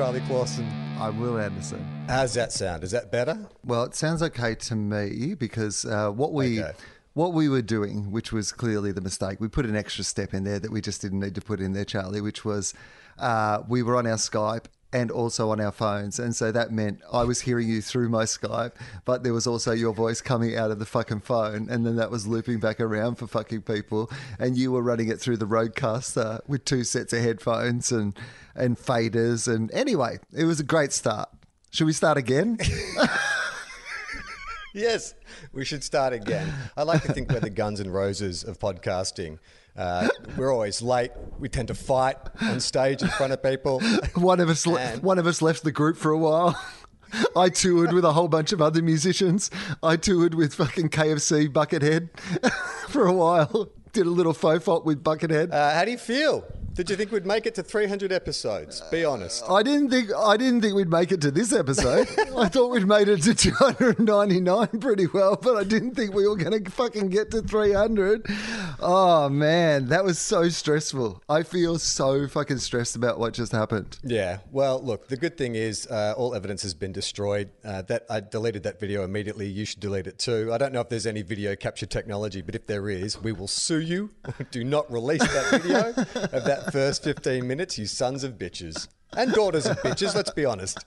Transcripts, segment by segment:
Charlie Clausen. I'm Will Anderson. How's that sound? Is that better? Well, it sounds okay to me because uh, what we Okay. what we were doing, which was clearly the mistake, we put an extra step in there that we just didn't need to put in there, Charlie. Which was uh, we were on our Skype and also on our phones, and so that meant I was hearing you through my Skype, but there was also your voice coming out of the fucking phone, and then that was looping back around for fucking people, and you were running it through the RodeCaster with two sets of headphones and and faders, and anyway, it was a great start. Should we start again? Yes, we should start again. I like to think we're the Guns and Roses of podcasting. Uh, we're always late. We tend to fight on stage in front of people. one of us le- one of us left the group for a while. I toured with a whole bunch of other musicians. I toured with fucking KFC Buckethead for a while. Did a little faux fop with Buckethead. Uh, how do you feel? Did you think we'd make it to 300 episodes? Be honest. I didn't think I didn't think we'd make it to this episode. I thought we'd made it to 299 pretty well, but I didn't think we were going to fucking get to 300. Oh man, that was so stressful. I feel so fucking stressed about what just happened. Yeah. Well, look, the good thing is uh, all evidence has been destroyed. Uh, that I deleted that video immediately. You should delete it too. I don't know if there's any video capture technology, but if there is, we will sue you. Do not release that video of that first 15 minutes, you sons of bitches. And daughters of bitches, let's be honest.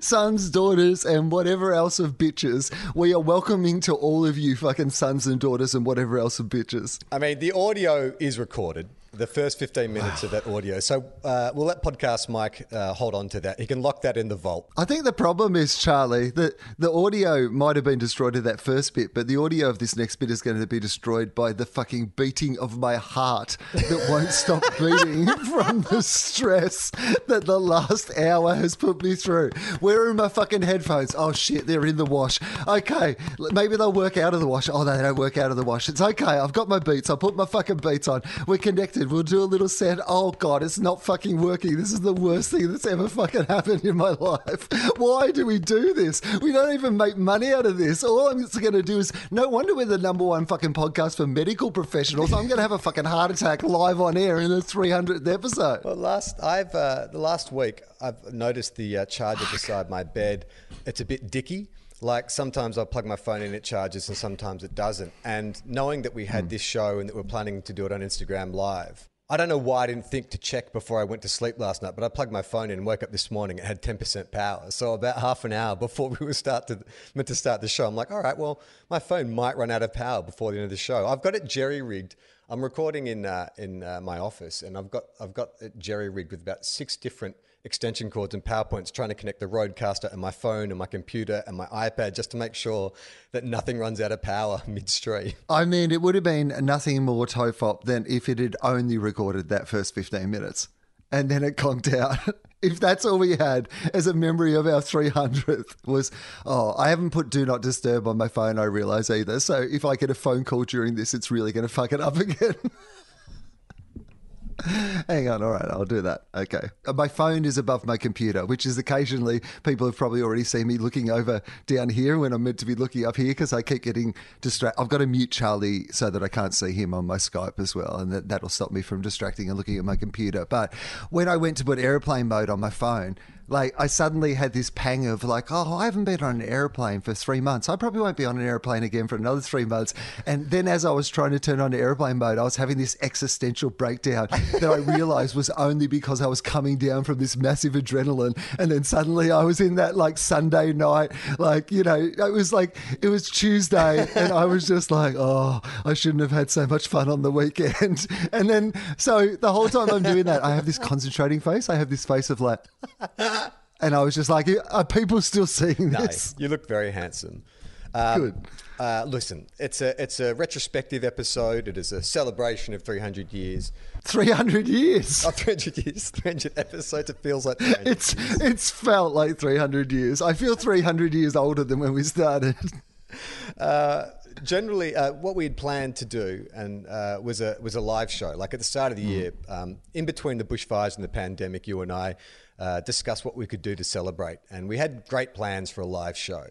sons, daughters, and whatever else of bitches. We are welcoming to all of you fucking sons and daughters and whatever else of bitches. I mean, the audio is recorded. The first 15 minutes of that audio. So uh, we'll let Podcast Mike uh, hold on to that. He can lock that in the vault. I think the problem is, Charlie, that the audio might have been destroyed of that first bit, but the audio of this next bit is going to be destroyed by the fucking beating of my heart that won't stop beating from the stress that the last hour has put me through. Where are my fucking headphones? Oh shit, they're in the wash. Okay, maybe they'll work out of the wash. Oh, they don't work out of the wash. It's okay. I've got my beats. I'll put my fucking beats on. We're connected. We'll do a little set. Oh god, it's not fucking working. This is the worst thing that's ever fucking happened in my life. Why do we do this? We don't even make money out of this. All I'm going to do is no wonder we're the number one fucking podcast for medical professionals. I'm going to have a fucking heart attack live on air in the 300th episode. Well, last I've uh, the last week I've noticed the uh, charger beside my bed. It's a bit dicky. Like sometimes I plug my phone in, it charges, and sometimes it doesn't. And knowing that we had this show and that we're planning to do it on Instagram Live, I don't know why I didn't think to check before I went to sleep last night. But I plugged my phone in and woke up this morning. It had ten percent power. So about half an hour before we were start to meant to start the show, I'm like, all right, well, my phone might run out of power before the end of the show. I've got it jerry rigged. I'm recording in uh, in uh, my office, and I've got I've got it jerry rigged with about six different extension cords and power points trying to connect the RodeCaster and my phone and my computer and my ipad just to make sure that nothing runs out of power midstream I mean, it would have been nothing more tofop than if it had only recorded that first 15 minutes and then it conked out. if that's all we had as a memory of our 300th was, oh, I haven't put do not disturb on my phone, I realize either. So if I get a phone call during this, it's really going to fuck it up again. Hang on, all right, I'll do that. Okay. Uh, My phone is above my computer, which is occasionally people have probably already seen me looking over down here when I'm meant to be looking up here because I keep getting distracted. I've got to mute Charlie so that I can't see him on my Skype as well, and that, that'll stop me from distracting and looking at my computer. But when I went to put airplane mode on my phone, like I suddenly had this pang of like, oh, I haven't been on an airplane for three months. I probably won't be on an airplane again for another three months. And then as I was trying to turn on airplane mode, I was having this existential breakdown that I realized was only because I was coming down from this massive adrenaline. And then suddenly I was in that like Sunday night, like, you know, it was like, it was Tuesday. And I was just like, oh, I shouldn't have had so much fun on the weekend. And then, so the whole time I'm doing that, I have this concentrating face. I have this face of like, and I was just like, are people still seeing No, this? you look very handsome. Um, Good. Uh, listen, it's a it's a retrospective episode. It is a celebration of 300 years. 300 years. Oh, 300 years, 300 episodes. It feels like 300 It's it's felt like 300 years. I feel 300 years older than when we started. Uh, generally, uh, what we had planned to do and uh, was a was a live show. Like at the start of the year, um, in between the bushfires and the pandemic, you and I uh, discussed what we could do to celebrate, and we had great plans for a live show.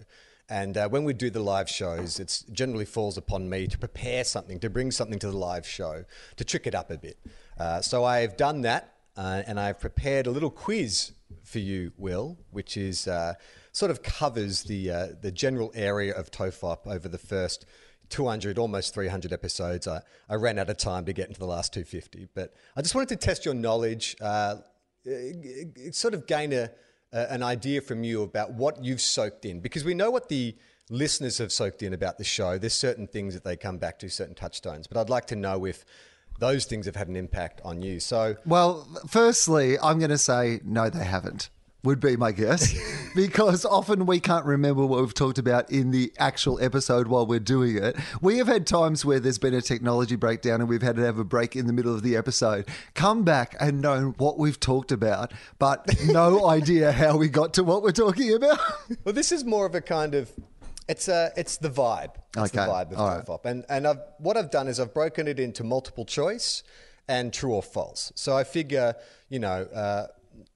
And uh, when we do the live shows, it generally falls upon me to prepare something, to bring something to the live show, to trick it up a bit. Uh, so I've done that, uh, and I've prepared a little quiz for you, Will, which is uh, sort of covers the uh, the general area of TOFOP over the first 200, almost 300 episodes. I, I ran out of time to get into the last 250, but I just wanted to test your knowledge, uh, Uh, sort of gain a, a, an idea from you about what you've soaked in, because we know what the listeners have soaked in about the show. There's certain things that they come back to, certain touchstones, but I'd like to know if those things have had an impact on you. So Well, firstly, I'm going to say no, they haven't. Would be my guess, because often we can't remember what we've talked about in the actual episode while we're doing it. We have had times where there's been a technology breakdown and we've had to have a break in the middle of the episode, come back and know what we've talked about, but no idea how we got to what we're talking about. Well, this is more of a kind of it's a it's the vibe. It's the Okay, vibe of all right. And and I've what I've done is I've broken it into multiple choice and true or false. So I figure, you know, uh,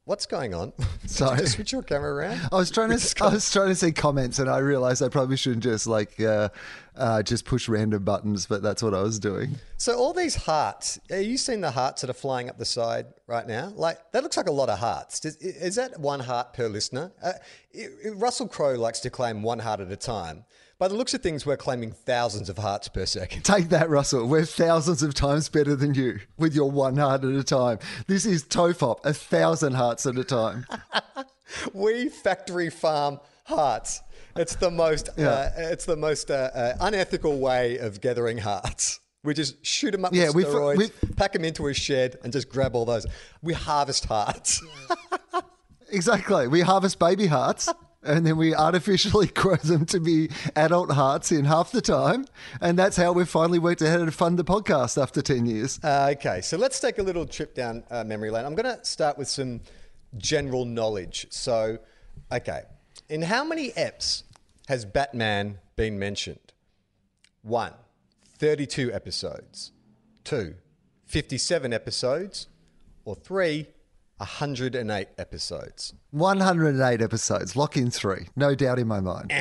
what's going on? Sorry. switch your camera around? I was trying to I was trying to see comments and I realized I probably shouldn't just like uh, uh, just push random buttons, but that's what I was doing. So all these hearts, are you seeing the hearts that are flying up the side right now? Like that looks like a lot of hearts. Does, is that one heart per listener? Uh, it- it- Russell Crowe likes to claim one heart at a time. By the looks of things, we're claiming thousands of hearts per second. Take that, Russell. We're thousands of times better than you with your one heart at a time. This is TOFOP, a thousand hearts at a time. we factory farm hearts. It's the most uh, it's the most uh, uh, unethical way of gathering hearts. We just shoot them up Yeah, with we steroids, we- pack them into a shed, and just grab all those. We harvest hearts. Exactly. We harvest baby hearts and then we artificially grow them to be adult hearts in half the time. And that's how we've finally worked how to fund the podcast after 10 years. Uh, okay, so let's take a little trip down uh, memory lane. I'm going to start with some general knowledge. So, okay, in how many eps has Batman been mentioned? One, 32 episodes. Two, 57 episodes. Or three, 108 episodes. 108 episodes, lock in three. No doubt in my mind.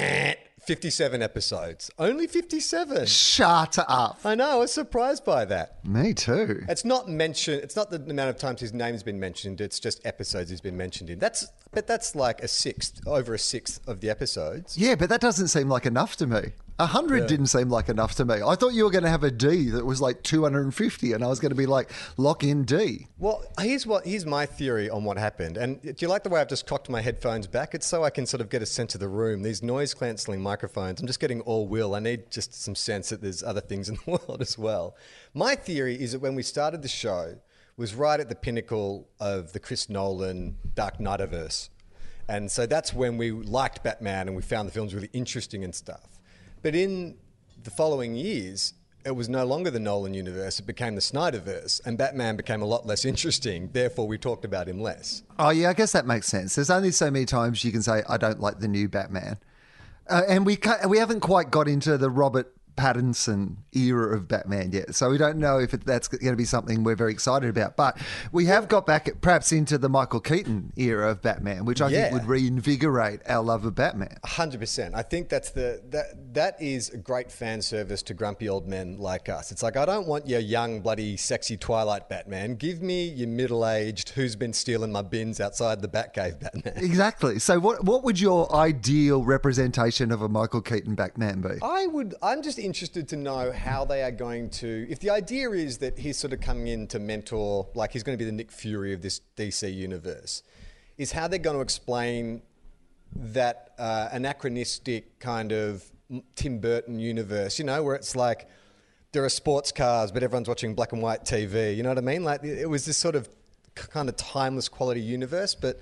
57 episodes. Only 57. Shut up. I know, I was surprised by that. Me too. It's not mentioned. It's not the amount of times his name's been mentioned. It's just episodes he's been mentioned in. That's but that's like a sixth, over a sixth of the episodes. Yeah, but that doesn't seem like enough to me. A hundred didn't seem like enough to me. I thought you were going to have a D that was like 250, and I was going to be like, lock in D. Well, here's what here's my theory on what happened. And do you like the way I've just cocked my headphones back? It's so I can sort of get a sense of the room. These noise cancelling microphones. I'm just getting all will. I need just some sense that there's other things in the world as well. My theory is that when we started the show was right at the pinnacle of the Chris Nolan Dark Knightiverse. And so that's when we liked Batman and we found the films really interesting and stuff. But in the following years, it was no longer the Nolan universe, it became the Snyderverse, and Batman became a lot less interesting. Therefore, we talked about him less. Oh, yeah, I guess that makes sense. There's only so many times you can say, I don't like the new Batman. Uh, and we we haven't quite got into the Robert Pattinson era of Batman yet. So we don't know if it, that's going to be something we're very excited about. But we have got back perhaps into the Michael Keaton era of Batman, which I Yeah. think would reinvigorate our love of Batman. Hundred percent. I think that's the that that is a great fan service to grumpy old men like us. It's like I don't want your young, bloody, sexy Twilight Batman. Give me your middle-aged, who's been stealing my bins outside the Batcave Batman. Exactly. So what what would your ideal representation of a Michael Keaton Batman be? I would. I'm just interested to know how they are going to. If the idea is that he's sort of coming in to mentor, like he's going to be the Nick Fury of this DC universe, is how they're going to explain that uh, anachronistic kind of Tim Burton universe. You know, where it's like there are sports cars, but everyone's watching black and white TV. You know what I mean? Like it was this sort of kind of timeless quality universe, but.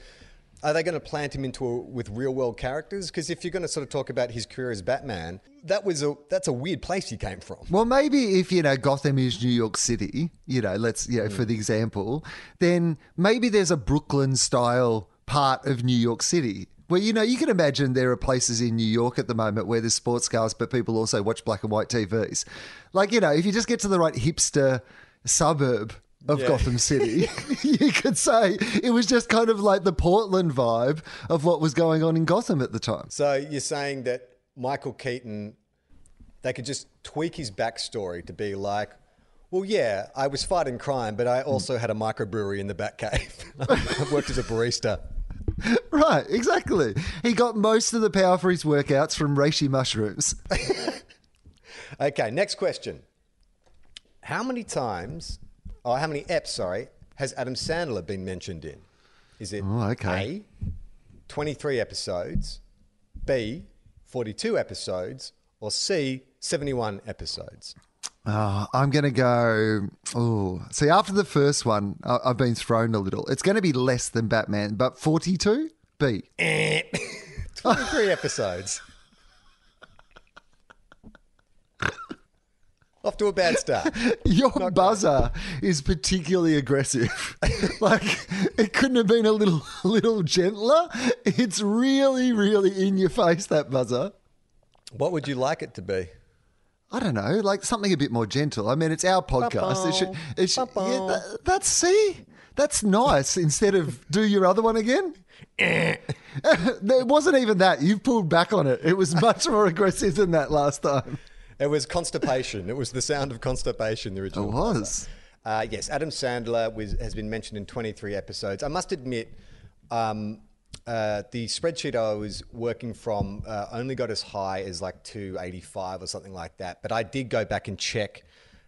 Are they going to plant him into a, with real world characters? Because if you're going to sort of talk about his career as Batman, that was a that's a weird place he came from. Well, maybe if you know Gotham is New York City, you know, let's you know hmm. for the example, then maybe there's a Brooklyn style part of New York City. Where you know you can imagine there are places in New York at the moment where there's sports cars, but people also watch black and white TVs. Like you know, if you just get to the right hipster suburb of Yeah. Gotham City, you could say it was just kind of like the Portland vibe of what was going on in Gotham at the time. So you're saying that Michael Keaton, they could just tweak his backstory to be like, well, yeah, I was fighting crime, but I also had a microbrewery in the Batcave. I've worked as a barista. Right, exactly. He got most of the power for his workouts from reishi mushrooms. Okay, next question. How many times, or how many eps, sorry, has Adam Sandler been mentioned in? Is it Oh, okay. A, 23 episodes, B, 42 episodes, or C, 71 episodes? Oh, I'm going to go. Oh, see, after the first one, I- I've been thrown a little. It's going to be less than Batman, but 42? B. Eh, 23 episodes. Off to a bad start. Your buzzer is particularly aggressive. like it couldn't have been a little little gentler. It's really, really in your face. That buzzer. What would you like it to be? I don't know, like something a bit more gentle. I mean, it's our podcast. It should. It should yeah, that, that's see. That's nice. Instead of do your other one again. Eh. it wasn't even that. You've pulled back on it. It was much more aggressive than that last time. It was constipation. It was the sound of constipation, the original. It was. Uh, yes, Adam Sandler was, has been mentioned in 23 episodes. I must admit, um, uh, the spreadsheet I was working from uh, only got as high as like 285 or something like that. But I did go back and check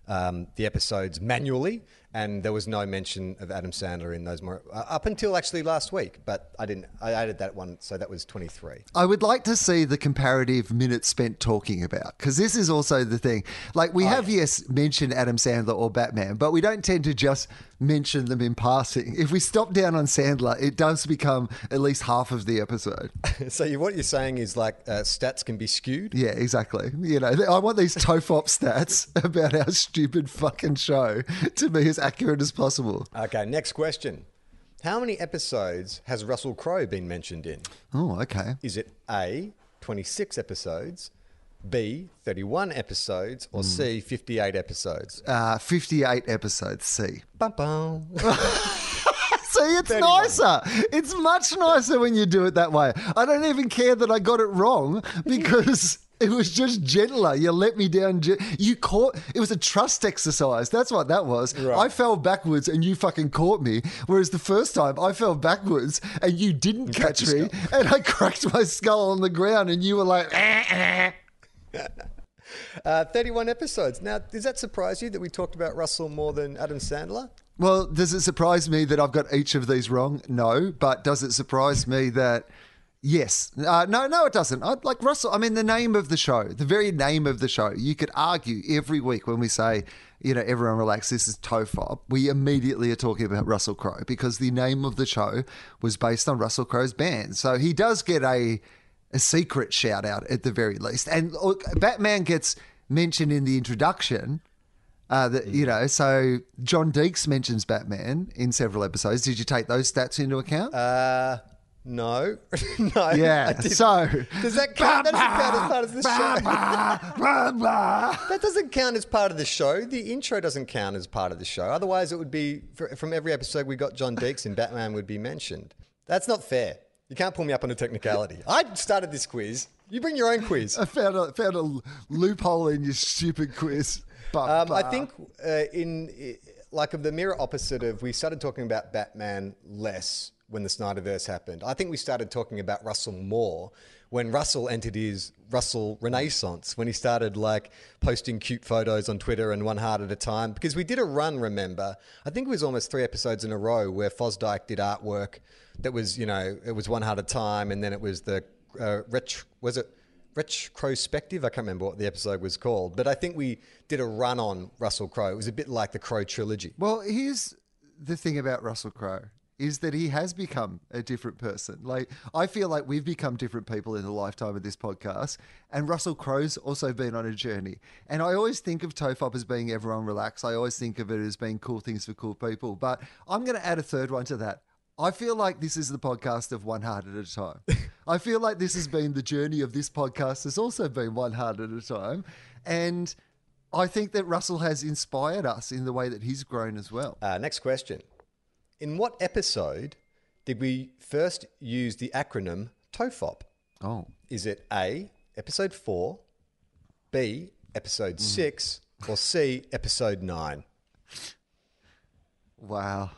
um, the episodes manually, and there was no mention of Adam Sandler in those more uh, up until actually last week. But I didn't. I added that one, so that was 23. I would like to see the comparative minutes spent talking about because this is also the thing. Like we have yes mentioned Adam Sandler or Batman, but we don't tend to just mention them in passing. If we stop down on Sandler, it does become at least half of the episode. so you, what you're saying is like uh, stats can be skewed. Yeah, exactly. You know, I want these tofop stats about our stupid fucking show to be as accurate as possible. Okay, next question. How many episodes has Russell Crowe been mentioned in? Oh, okay. Is it A, 26 episodes, B, 31 episodes, or C, 58 episodes? Uh, 58 episodes, C. Bum, bum. See, it's nicer. It's much nicer when you do it that way. I don't even care that I got it wrong because it was just gentler. You let me down. You caught. It was a trust exercise. That's what that was. I fell backwards and you fucking caught me. Whereas the first time I fell backwards and you didn't catch your me, and I cracked my skull on the ground, and you were like, "Eh, eh." Uh, 31 episodes. Now, does that surprise you that we talked about Russell more than Adam Sandler? Well, does it surprise me that I've got each of these wrong? No, but does it surprise me that yes? Uh, no, no, it doesn't. I, like Russell, I mean, the name of the show, the very name of the show. You could argue every week when we say, you know, everyone relax. This is Tofop. We immediately are talking about Russell Crowe because the name of the show was based on Russell Crowe's band. So he does get a a secret shout out at the very least. And look, Batman gets mentioned in the introduction. Uh, that you know, so John Deeks mentions Batman in several episodes. Did you take those stats into account? Uh, No, no. Yeah. So does that count? That doesn't count as part of the show. Blah, blah. That doesn't count as part of the show. The intro doesn't count as part of the show. Otherwise, it would be fr- from every episode we got John Deeks and Batman would be mentioned. That's not fair. You can't pull me up on a technicality. I started this quiz. You bring your own quiz. I found a found a loophole in your stupid quiz. Bah, Um, I think uh, in like of the mirror opposite of we started talking about Batman less when the Snyderverse happened. I think we started talking about Russell more when Russell entered his Russell Renaissance when he started like posting cute photos on Twitter and one heart at a time because we did a run. Remember, I think it was almost three episodes in a row where Fosdyke did artwork that was you know it was one heart time and then it was the uh, was it retrospective. I can't remember what the episode was called, but I think we did a run on Russell Crowe. It was a bit like the Crow trilogy. Well, here's the thing about Russell Crowe is that he has become a different person. Like I feel like we've become different people in the lifetime of this podcast, and Russell Crowe's also been on a journey. And I always think of Tofop as being everyone relax. I always think of it as being cool things for cool people. But I'm going to add a third one to that. I feel like this is the podcast of one heart at a time. I feel like this has been the journey of this podcast has also been one heart at a time, and. I think that Russell has inspired us in the way that he's grown as well. Uh, next question. In what episode did we first use the acronym TOFOP? Oh. Is it A, episode four, B, episode Mm. six, or C, episode nine? Wow.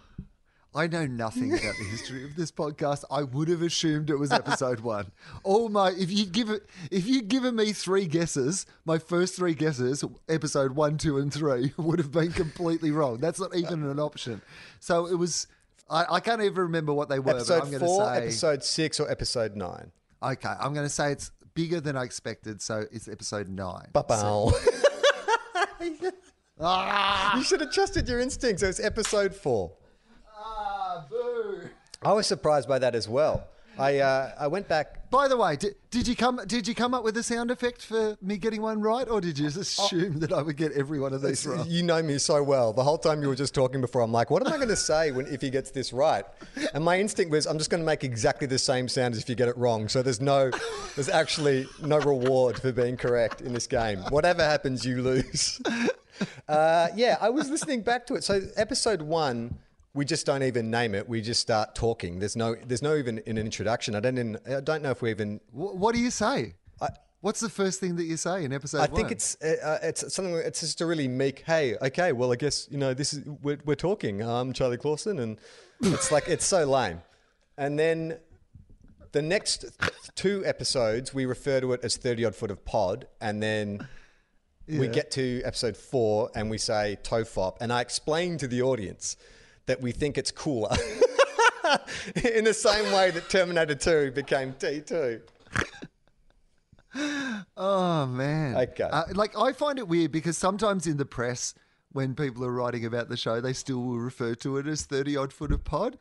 I know nothing about the history of this podcast. I would have assumed it was episode one. All my if you give it if you'd given me three guesses, my first three guesses, episode one, two, and three, would have been completely wrong. That's not even an option. So it was I, I can't even remember what they were, but Episode I'm gonna four, say episode six, or episode nine? Okay, I'm gonna say it's bigger than I expected, so it's episode nine. Ba-bow. Ah, you should have trusted your instincts. It was episode four. I was surprised by that as well. I uh, I went back. By the way, did, did you come did you come up with a sound effect for me getting one right, or did you just assume that I would get every one of these right? You know me so well. The whole time you were just talking before, I'm like, what am I going to say when if he gets this right? And my instinct was, I'm just going to make exactly the same sound as if you get it wrong. So there's no, there's actually no reward for being correct in this game. Whatever happens, you lose. Uh, yeah, I was listening back to it. So episode one. We just don't even name it. We just start talking. There's no, there's no even an introduction. I don't, even, I don't know if we even Wh- what do you say? What's the first thing that you say in episode I one? think it's uh, uh, it's something. It's just a really meek. Hey, okay, well, I guess you know this is we're, we're talking. I'm Charlie Clausen, and it's like it's so lame. And then the next two episodes, we refer to it as thirty odd foot of pod, and then we get to episode four, and we say tofop, and I explain to the audience that we think it's cooler. In the same way that Terminator 2 became T2. Oh man. Okay. Uh, like I find it weird because sometimes in the press, when people are writing about the show, they still will refer to it as thirty odd foot of pod.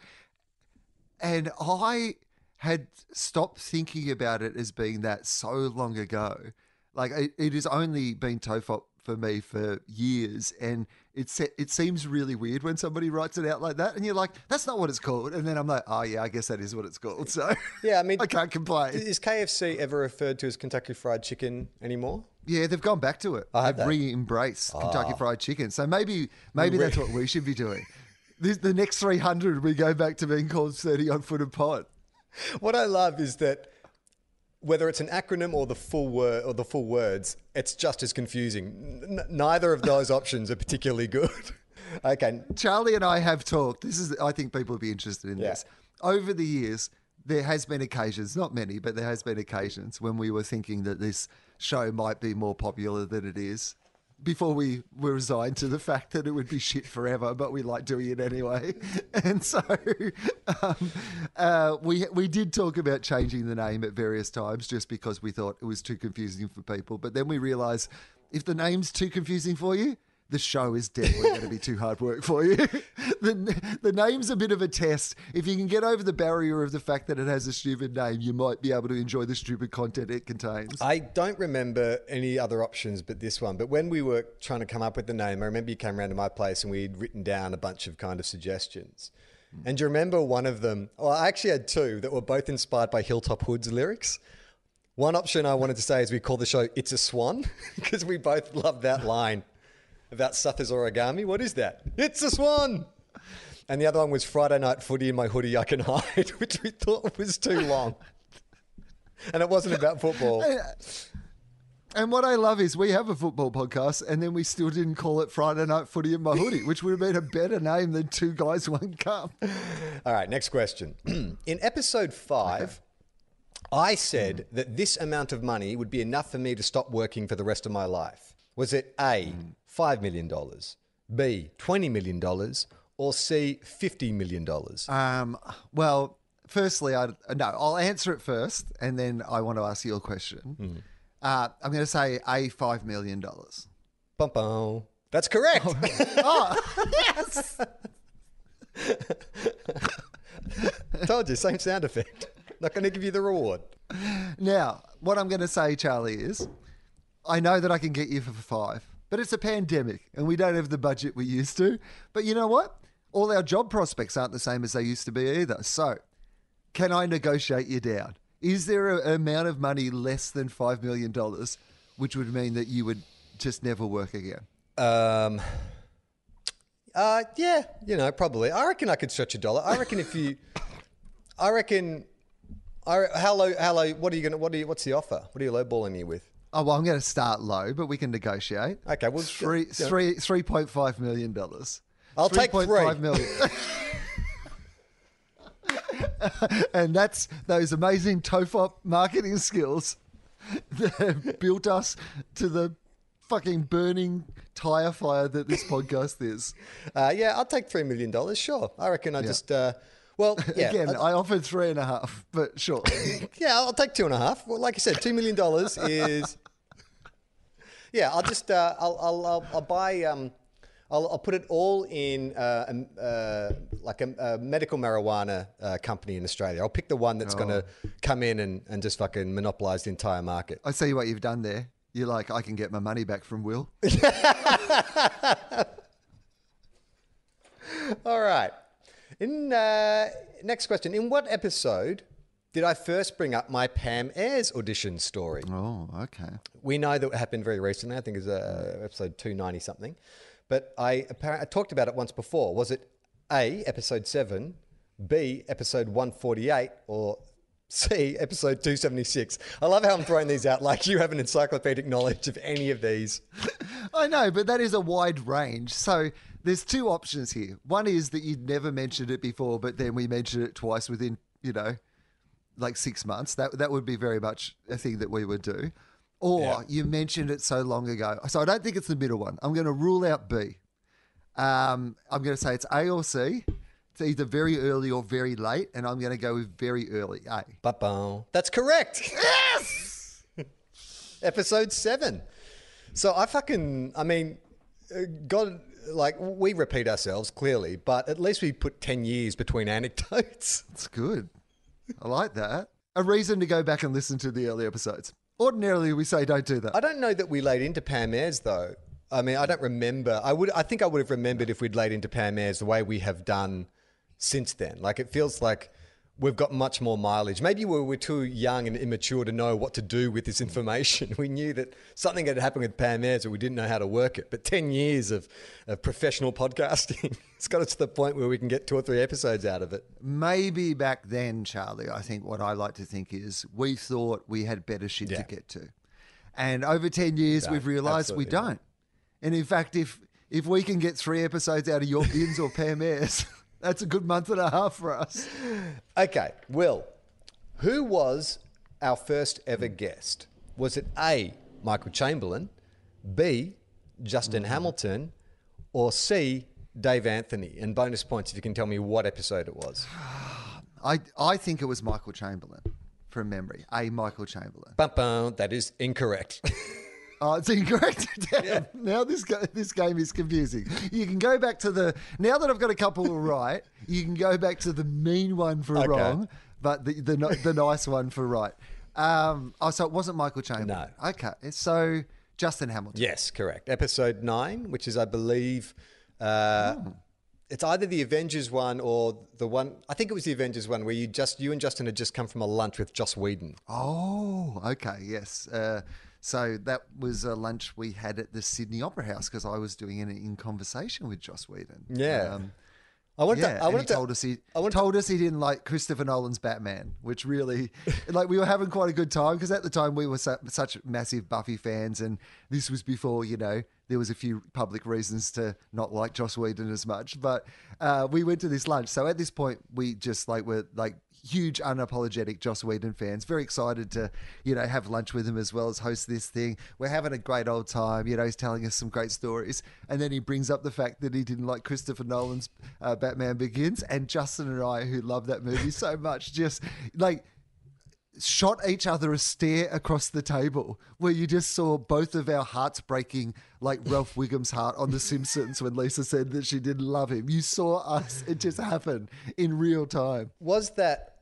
And I had stopped thinking about it as being that so long ago. Like it, it has only been Tofop for me for years, and it se- it seems really weird when somebody writes it out like that, and you're like, "That's not what it's called," and then I'm like, "Oh yeah, I guess that is what it's called." So Yeah, I mean, I can't complain. Is KFC ever referred to as Kentucky Fried Chicken anymore? Yeah, they've gone back to it. I've they've re-embraced ah. Kentucky Fried Chicken. So maybe maybe that's what we should be doing. This, the next 300, we go back to being called 30 on foot of pot. What I love is that whether it's an acronym or the full word or the full words, it's just as confusing. N- neither of those options are particularly good. okay, Charlie and I have talked. This is, I think people would be interested in Yeah. this. Over the years, there has been occasions, not many, but there has been occasions when we were thinking that this show might be more popular than it is. Before we were resigned to the fact that it would be shit forever, but we like doing it anyway, and so um, uh, we we did talk about changing the name at various times, just because we thought it was too confusing for people. But then we realised if the name's too confusing for you, the show is definitely going to be too hard work for you. the, the name's a bit of a test. If you can get over the barrier of the fact that it has a stupid name, you might be able to enjoy the stupid content it contains. I don't remember any other options but this one. But when we were trying to come up with the name, I remember you came around to my place and we'd written down a bunch of kind of suggestions. Hmm. And do you remember one of them? Well, I actually had two that were both inspired by Hilltop Hood's lyrics. One option I wanted to say is we call the show It's a Swan because we both love that line about Suffa's origami. What is that? It's a swan. And the other one was Friday night footy in my hoodie I can hide, which we thought was too long. And it wasn't about football. And what I love is we have a football podcast, and then we still didn't call it Friday Night Footy in my hoodie, which would have been a better name than Two Guys One Cup. All right, next question. In episode five, I said that this amount of money would be enough for me to stop working for the rest of my life. Was it A, hmm. $5 million, B, $20 million, or C, $50 million? Um, well, firstly, I no, I'll answer it first, and then I want to ask you a question. Uh, I'm going to say a five million dollars. Bum, bum. That's correct. Oh, oh yes. Told you, same sound effect. Not going to give you the reward. Now, what I'm going to say, Charlie, is I know that I can get you for five, but it's a pandemic and we don't have the budget we used to. But you know what? All our job prospects aren't the same as they used to be either. So, can I negotiate you down? Is there an amount of money less than $5 million, which would mean that you would just never work again? Um, uh, yeah, you know, probably. I reckon I could stretch a dollar. I reckon if you, I reckon, I, how low, how low, what are you going to, what are you, what's the offer? What are you lowballing me with? Oh, well, I'm going to start low, but we can negotiate. Okay, well, Three, yeah. three, $3.5 million. I'll take three. 3.5 million. and that's those amazing Tofop marketing skills that have built us to the fucking burning tire fire that this podcast is. Uh, yeah, I'll take $3 million. Sure. I reckon I just, uh, well, yeah. Again, I- I offered three and a half, but sure. yeah, I'll take two and a half. Well, like I said, $2 million is, yeah, I'll just, uh, I'll, I'll, I'll, I'll buy, um, I'll, I'll put it all in uh, um, uh, like a, a medical marijuana uh, company in Australia. I'll pick the one that's going to come in and, and just fucking monopolize the entire market. I see what you've done there. You're like, I can get my money back from Will. All right. In uh, next question, in what episode did I first bring up my Pam Ayres audition story? Oh, okay. We know that it happened very recently. I think it was uh, episode 290 something. But I, apparently, I talked about it once before. Was it A, episode 7, B, episode 148, or C, episode 276? I love how I'm throwing these out like you have an encyclopedic knowledge of any of these. I know, but that is a wide range. So there's two options here. One is that you'd never mentioned it before, but then we mentioned it twice within, you know, like six months. That that would be very much a thing that we would do. Or Yeah. you mentioned it so long ago. So I don't think it's the middle one. I'm going to rule out B. Um, I'm going to say it's A or C. It's either very early or very late, and I'm going to go with very early. A. Ba-bum. That's correct. Yes! Episode seven. So I fucking, I mean, uh, God, like, we repeat ourselves clearly, but at least we put 10 years between anecdotes. It's good. I like that. A reason to go back and listen to the early episodes. Ordinarily, we say don't do that. I don't know that we laid into Pam Ayres, though. I mean, I don't remember. I would, I think I would have remembered if we'd laid into Pam Ayres the way we have done since then. Like, it feels like we've got much more mileage. Maybe we were too young and immature to know what to do with this information. We knew that something had happened with Pam Ayres, but we didn't know how to work it. But 10 years of, of professional podcasting, it's got us to the point where we can get two or three episodes out of it. Maybe back then, Charlie, I think what I like to think is we thought we had better shit Yeah. to get to. And over 10 years, don't. we've realized we don't. And in fact, if if we can get three episodes out of your bins or Pam Ayres, that's a good month and a half for us. Okay, Will, who was our first ever guest? Was it A, Michael Chamberlain, B, Justin mm-hmm. Hamilton, or C, Dave Anthony? And bonus points if you can tell me what episode it was. I, I think it was Michael Chamberlain from memory. A Michael Chamberlain. Bum, bum, that is incorrect. Oh, it's incorrect. Damn. Now this this game is confusing. You can go back to the now that I've got a couple right. You can go back to the mean one for Okay. wrong, but the the, the nice one for right. Um, oh, so it wasn't Michael Chamberlain. No. Okay, so Justin Hamilton. yes, correct. Episode nine, which is, I believe, uh, it's either the Avengers one or the one. I think it was the Avengers one where you just you and Justin had just come from a lunch with Joss Whedon. Oh, okay, yes. Uh, so that was a lunch we had at the Sydney Opera House because I was doing it in conversation with Joss Whedon. Yeah. Um, I wanted yeah, to. I wanted to. told us he told us he didn't like Christopher Nolan's Batman, which really, like, we were having quite a good time because at the time we were su- such massive Buffy fans, and this was before you know there was a few public reasons to not like Joss Whedon as much. But uh, we went to this lunch, so at this point we just like were like huge unapologetic Joss Whedon fans, very excited to you know have lunch with him as well as host this thing. We're having a great old time. You know, he's telling us some great stories, and then he brings up the fact that he didn't like Christopher Nolan's uh, Batman Begins, and Justin and I, who love that movie so much, just like shot each other a stare across the table where you just saw both of our hearts breaking like Ralph Wiggum's heart on The Simpsons when Lisa said that she didn't love him. You saw us, it just happened in real time. Was that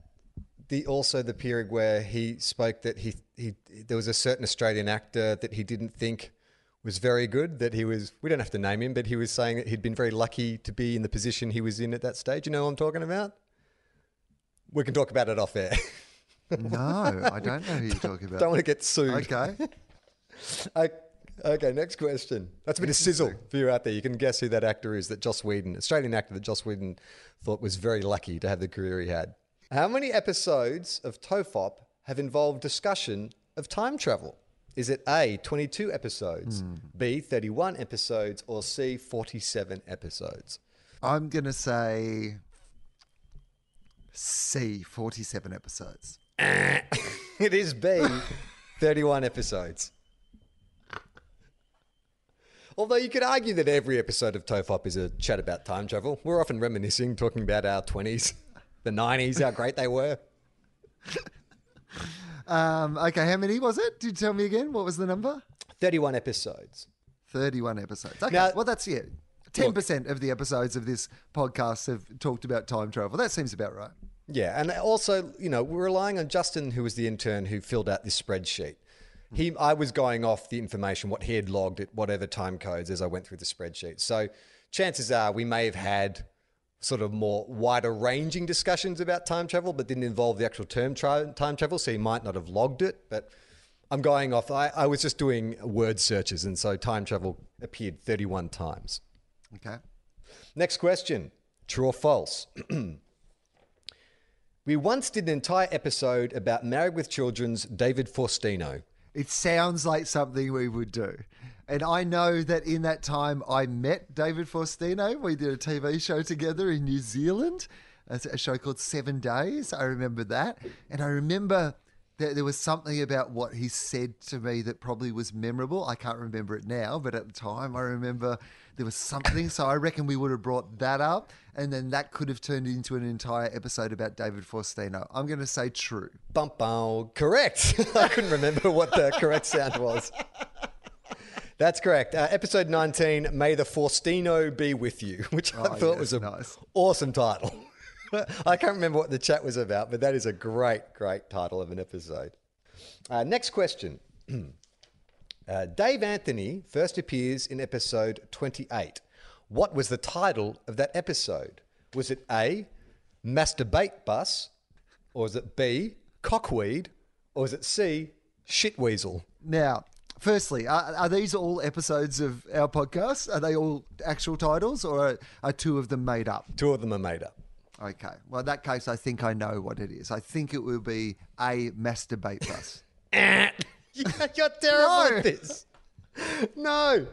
the also the period where he spoke that he he there was a certain Australian actor that he didn't think was very good that he was we don't have to name him but he was saying that he'd been very lucky to be in the position he was in at that stage you know what I'm talking about we can talk about it off air No, I don't know who you're talking about. don't want to get sued Okay. I, okay next question that's a bit of sizzle for you out there you can guess who that actor is that Joss Whedon Australian actor that Joss Whedon thought was very lucky to have the career he had how many episodes of Tofop have involved discussion of time travel? Is it A, 22 episodes, hmm. B, 31 episodes, or C, 47 episodes? I'm going to say C, 47 episodes. It is B, 31 episodes. Although you could argue that every episode of Tofop is a chat about time travel. We're often reminiscing, talking about our 20s, the 90s, how great they were. Um, okay, how many was it? Did you tell me again? What was the number? 31 episodes. 31 episodes. Okay, Now- well, that's it. 10% of the episodes of this podcast have talked about time travel. That seems about right. Yeah, and also, you know, we're relying on Justin, who was the intern who filled out this spreadsheet. He, I was going off the information what he had logged at whatever time codes as I went through the spreadsheet. So, chances are we may have had sort of more wider ranging discussions about time travel, but didn't involve the actual term tra- time travel. So he might not have logged it. But I'm going off. I, I was just doing word searches, and so time travel appeared 31 times. Okay. Next question True or false? we once did an entire episode about Married with Children's David Faustino. It sounds like something we would do. And I know that in that time I met David Faustino. We did a TV show together in New Zealand, a show called Seven Days. I remember that. And I remember that there was something about what he said to me that probably was memorable. I can't remember it now, but at the time I remember there was something. So I reckon we would have brought that up. And then that could have turned into an entire episode about David Faustino. I'm going to say true. Bum bum. Correct. I couldn't remember what the correct sound was. That's correct. Uh, episode 19, May the Faustino be with you, which I Oh, thought yes, was an nice. awesome title. I can't remember what the chat was about, but that is a great, great title of an episode. Uh, next question. Uh, Dave Anthony first appears in episode 28. What was the title of that episode? Was it A, Masturbate Bus, or was it B, Cockweed, or was it C, Shitweasel? Now, firstly, are, are these all episodes of our podcast? Are they all actual titles or are, are two of them made up? Two of them are made up. Okay. Well, in that case, I think I know what it is. I think it will be a masturbate bus. You're terrible No. at this. No,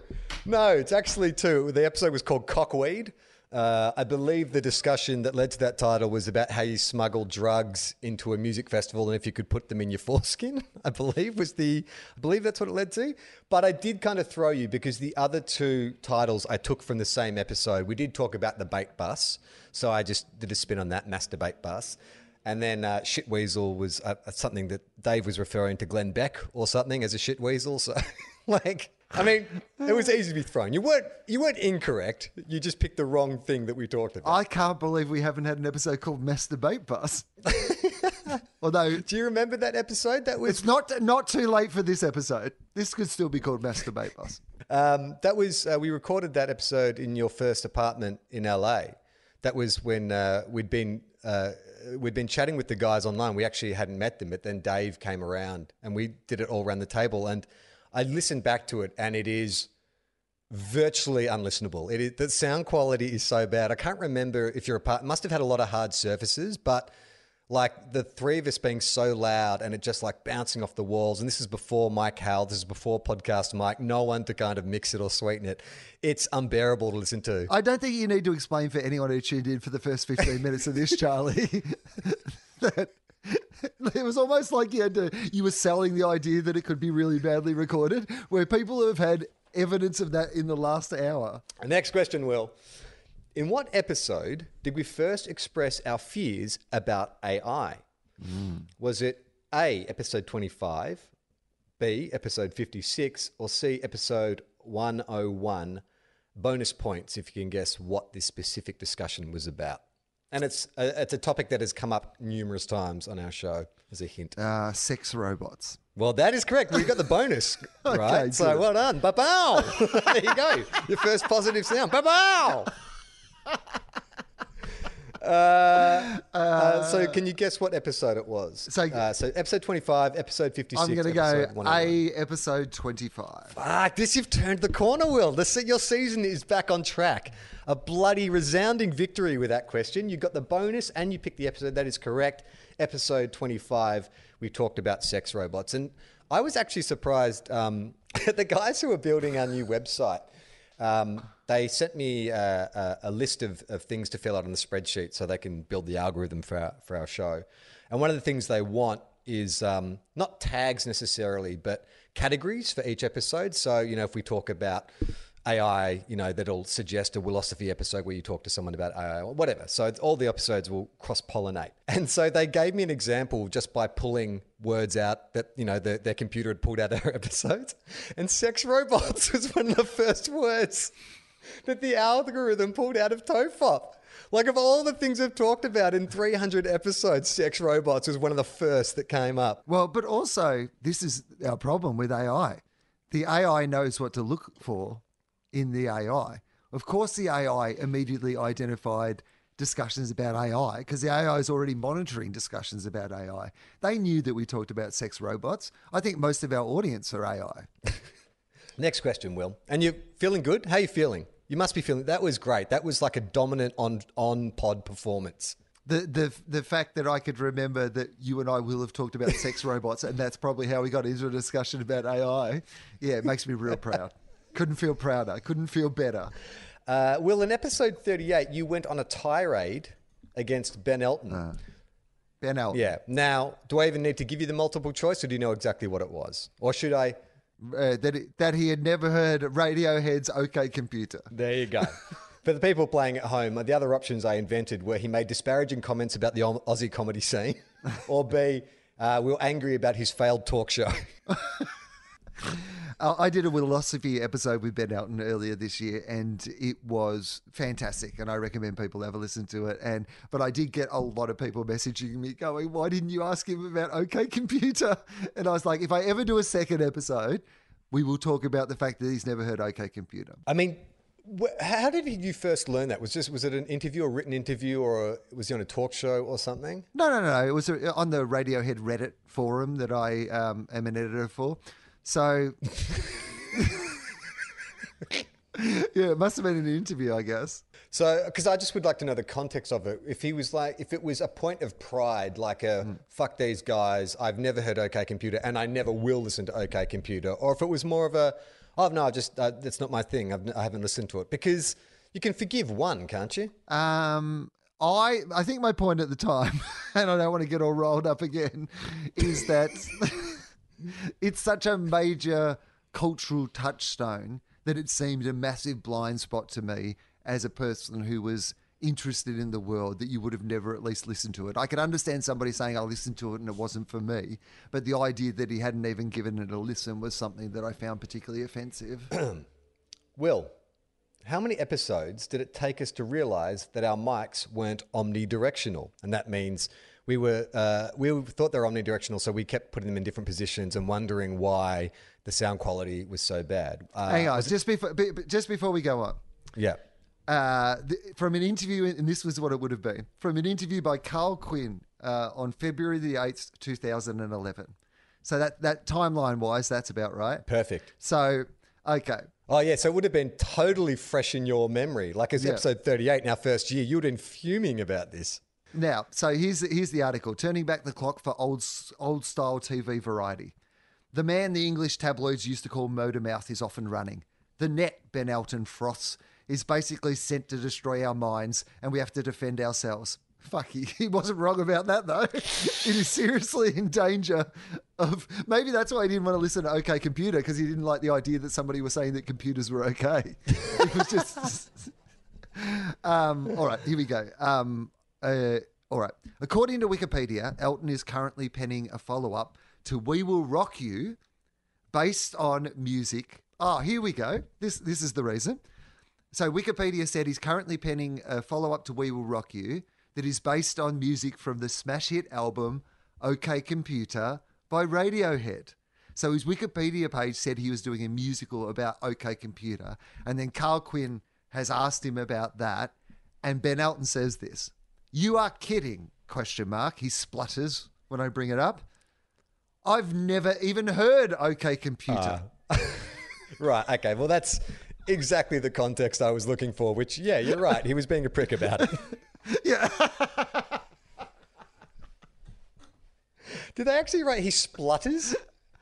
no, it's actually two. The episode was called Cockweed. Uh, I believe the discussion that led to that title was about how you smuggle drugs into a music festival and if you could put them in your foreskin. I believe was the. I believe that's what it led to. But I did kind of throw you because the other two titles I took from the same episode. We did talk about the bait bus, so I just did a spin on that masturbate bus. And then uh, shitweasel was uh, something that Dave was referring to Glenn Beck or something as a shitweasel. So, like, I mean, it was easy to be thrown. You weren't you weren't incorrect. You just picked the wrong thing that we talked about. I can't believe we haven't had an episode called Masturbate Bus. Although Do you remember that episode? That was it's not not too late for this episode. This could still be called Masturbate Bus. um, that was uh, we recorded that episode in your first apartment in LA. That was when uh, we'd been uh, we'd been chatting with the guys online. We actually hadn't met them, but then Dave came around and we did it all around the table. And I listened back to it, and it is virtually unlistenable. It is, the sound quality is so bad. I can't remember if you're a part. Must have had a lot of hard surfaces, but like the three of us being so loud and it just like bouncing off the walls. And this is before Mike Howell. This is before podcast Mike. No one to kind of mix it or sweeten it. It's unbearable to listen to. I don't think you need to explain for anyone who tuned in for the first 15 minutes of this, Charlie, that it was almost like you had to, you were selling the idea that it could be really badly recorded, where people have had evidence of that in the last hour. Next question, Will. In what episode did we first express our fears about AI? Was it A, episode 25, B, episode 56, or C, episode 101? Bonus points if you can guess what this specific discussion was about. And it's a, it's a topic that has come up numerous times on our show as a hint. Uh, sex robots. Well, that is correct. We got the bonus, right? Okay, so good. well done. Ba-bow. there you go. Your first positive sound. Ba-bow. Uh, uh, so can you guess what episode it was? So- uh, so episode 25, episode 56. I'm going to go 101. A, episode 25. Fuck, this you've turned the corner, Will. This, your season is back on track. A bloody resounding victory with that question. You got the bonus and you picked the episode. That is correct. Episode 25, we talked about sex robots. And I was actually surprised. Um, the guys who are building our new website, um, they sent me uh, a, a list of, of things to fill out on the spreadsheet so they can build the algorithm for our, for our show. And one of the things they want is um, not tags necessarily, but categories for each episode. So, you know, if we talk about AI, you know, that'll suggest a philosophy episode where you talk to someone about AI or whatever. So all the episodes will cross pollinate. And so they gave me an example just by pulling words out that, you know, the, their computer had pulled out our episodes. And sex robots was one of the first words that the algorithm pulled out of Tofop. Like of all the things we've talked about in 300 episodes, sex robots was one of the first that came up. Well, but also, this is our problem with AI. The AI knows what to look for in the AI. Of course, the AI immediately identified discussions about AI because the AI is already monitoring discussions about AI. They knew that we talked about sex robots. I think most of our audience are AI. Next question, Will. And you're feeling good? How you feeling? You must be feeling. That was great. That was like a dominant on on pod performance. The, the the fact that I could remember that you and I will have talked about sex robots, and that's probably how we got into a discussion about AI. Yeah, it makes me real proud. Couldn't feel prouder. Couldn't feel better. Uh, Will, in episode 38, you went on a tirade against Ben Elton. Ben Elton. yeah. Now, do I even need to give you the multiple choice, or do you know exactly what it was, or should I? uh, that it, that he had never heard Radiohead's "OK Computer." There you go. For the people playing at home, the other options I invented were he made disparaging comments about the Aussie comedy scene, or B, uh, we were angry about his failed talk show. Uh, I did a philosophy episode with Ben Elton earlier this year, and it was fantastic. And I recommend people have a listen to it. And but I did get a lot of people messaging me going, "Why didn't you ask him about OK Computer?" And I was like, "If I ever do a second episode, we will talk about the fact that he's never heard OK Computer." I mean, how did you first learn that? Was just was it an interview, a written interview, or a, was he on a talk show or something? No, no, no. It was on the Radiohead Reddit forum that I um, am an editor for. So, yeah, it must have been an interview, I guess. So, because I just would like to know the context of it. If he was like, if it was a point of pride, like a fuck these guys, I've never heard OK Computer, and I never will listen to OK Computer, or if it was more of a, oh no, I just uh, that's not my thing. I've, I haven't listened to it because you can forgive one, can't you? Um, I I think my point at the time, and I don't want to get all rolled up again, is that it's such a major cultural touchstone that it seemed a massive blind spot to me as a person who was interested in the world that you would have never at least listened to it. I could understand somebody saying I listened to it and it wasn't for me, but the idea that he hadn't even given it a listen was something that I found particularly offensive. Will, how many episodes did it take us to realize that our mics weren't omnidirectional? And that means we were uh, we thought they were omnidirectional, so we kept putting them in different positions and wondering why the sound quality was so bad. Uh, Hang on, just before be- be- just before we go on. yeah. uh, th- from an interview, and this was what it would have been from an interview by Karl Quinn uh, on February the 8th, 2011. So that, that timeline wise, that's about right. Perfect. So, okay. Oh yeah, so it would have been totally fresh in your memory. Like as Yeah. episode 38 in our first year, you would have been fuming about this. Now, so here's here's the article: turning back the clock for old old style TV variety. The man the English tabloids used to call motor mouth is often running. The net Ben Elton froths is basically sent to destroy our minds, and we have to defend ourselves. Fuck, he, he wasn't wrong about that though. it is seriously in danger of. Maybe that's why he didn't want to listen to OK Computer because he didn't like the idea that somebody was saying that computers were okay. it was just. Um, all right, here we go. Um, uh, all right. According to Wikipedia, Elton is currently penning a follow up to We Will Rock You based on music. Oh, here we go. This, this is the reason. So Wikipedia said he's currently penning a follow up to We Will Rock You that is based on music from the smash hit album OK Computer by Radiohead. So his Wikipedia page said he was doing a musical about OK Computer, and then Karl Quinn has asked him about that, and Ben Elton says this: "You are kidding?" Question mark. He splutters when I bring it up. I've never even heard OK Computer. Ah. Right. Okay. Well, that's exactly the context I was looking for. Which, yeah, you're right. He was being a prick about it. yeah. Did they actually write he splutters?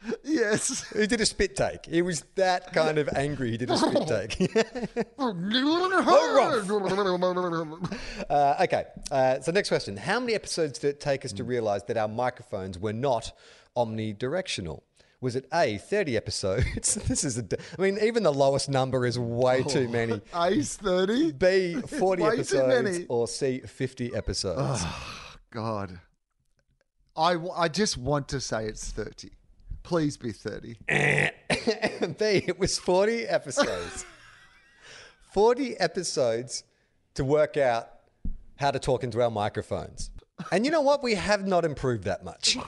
yes. He did a spit take. He was that kind of angry. He did a spit take. uh, okay. Uh, so next question: How many episodes did it take us to realise that our microphones were not omnidirectional? Was it A, 30 episodes? this is a. d- I mean, even the lowest number is way too many. Ace 30? B, 40 Way too episodes. many. Or C, 50 episodes. God. I, I just want to say it's 30. Please be 30. B, it was 40 episodes. 40 episodes to work out how to talk into our microphones. And you know what? We have not improved that much.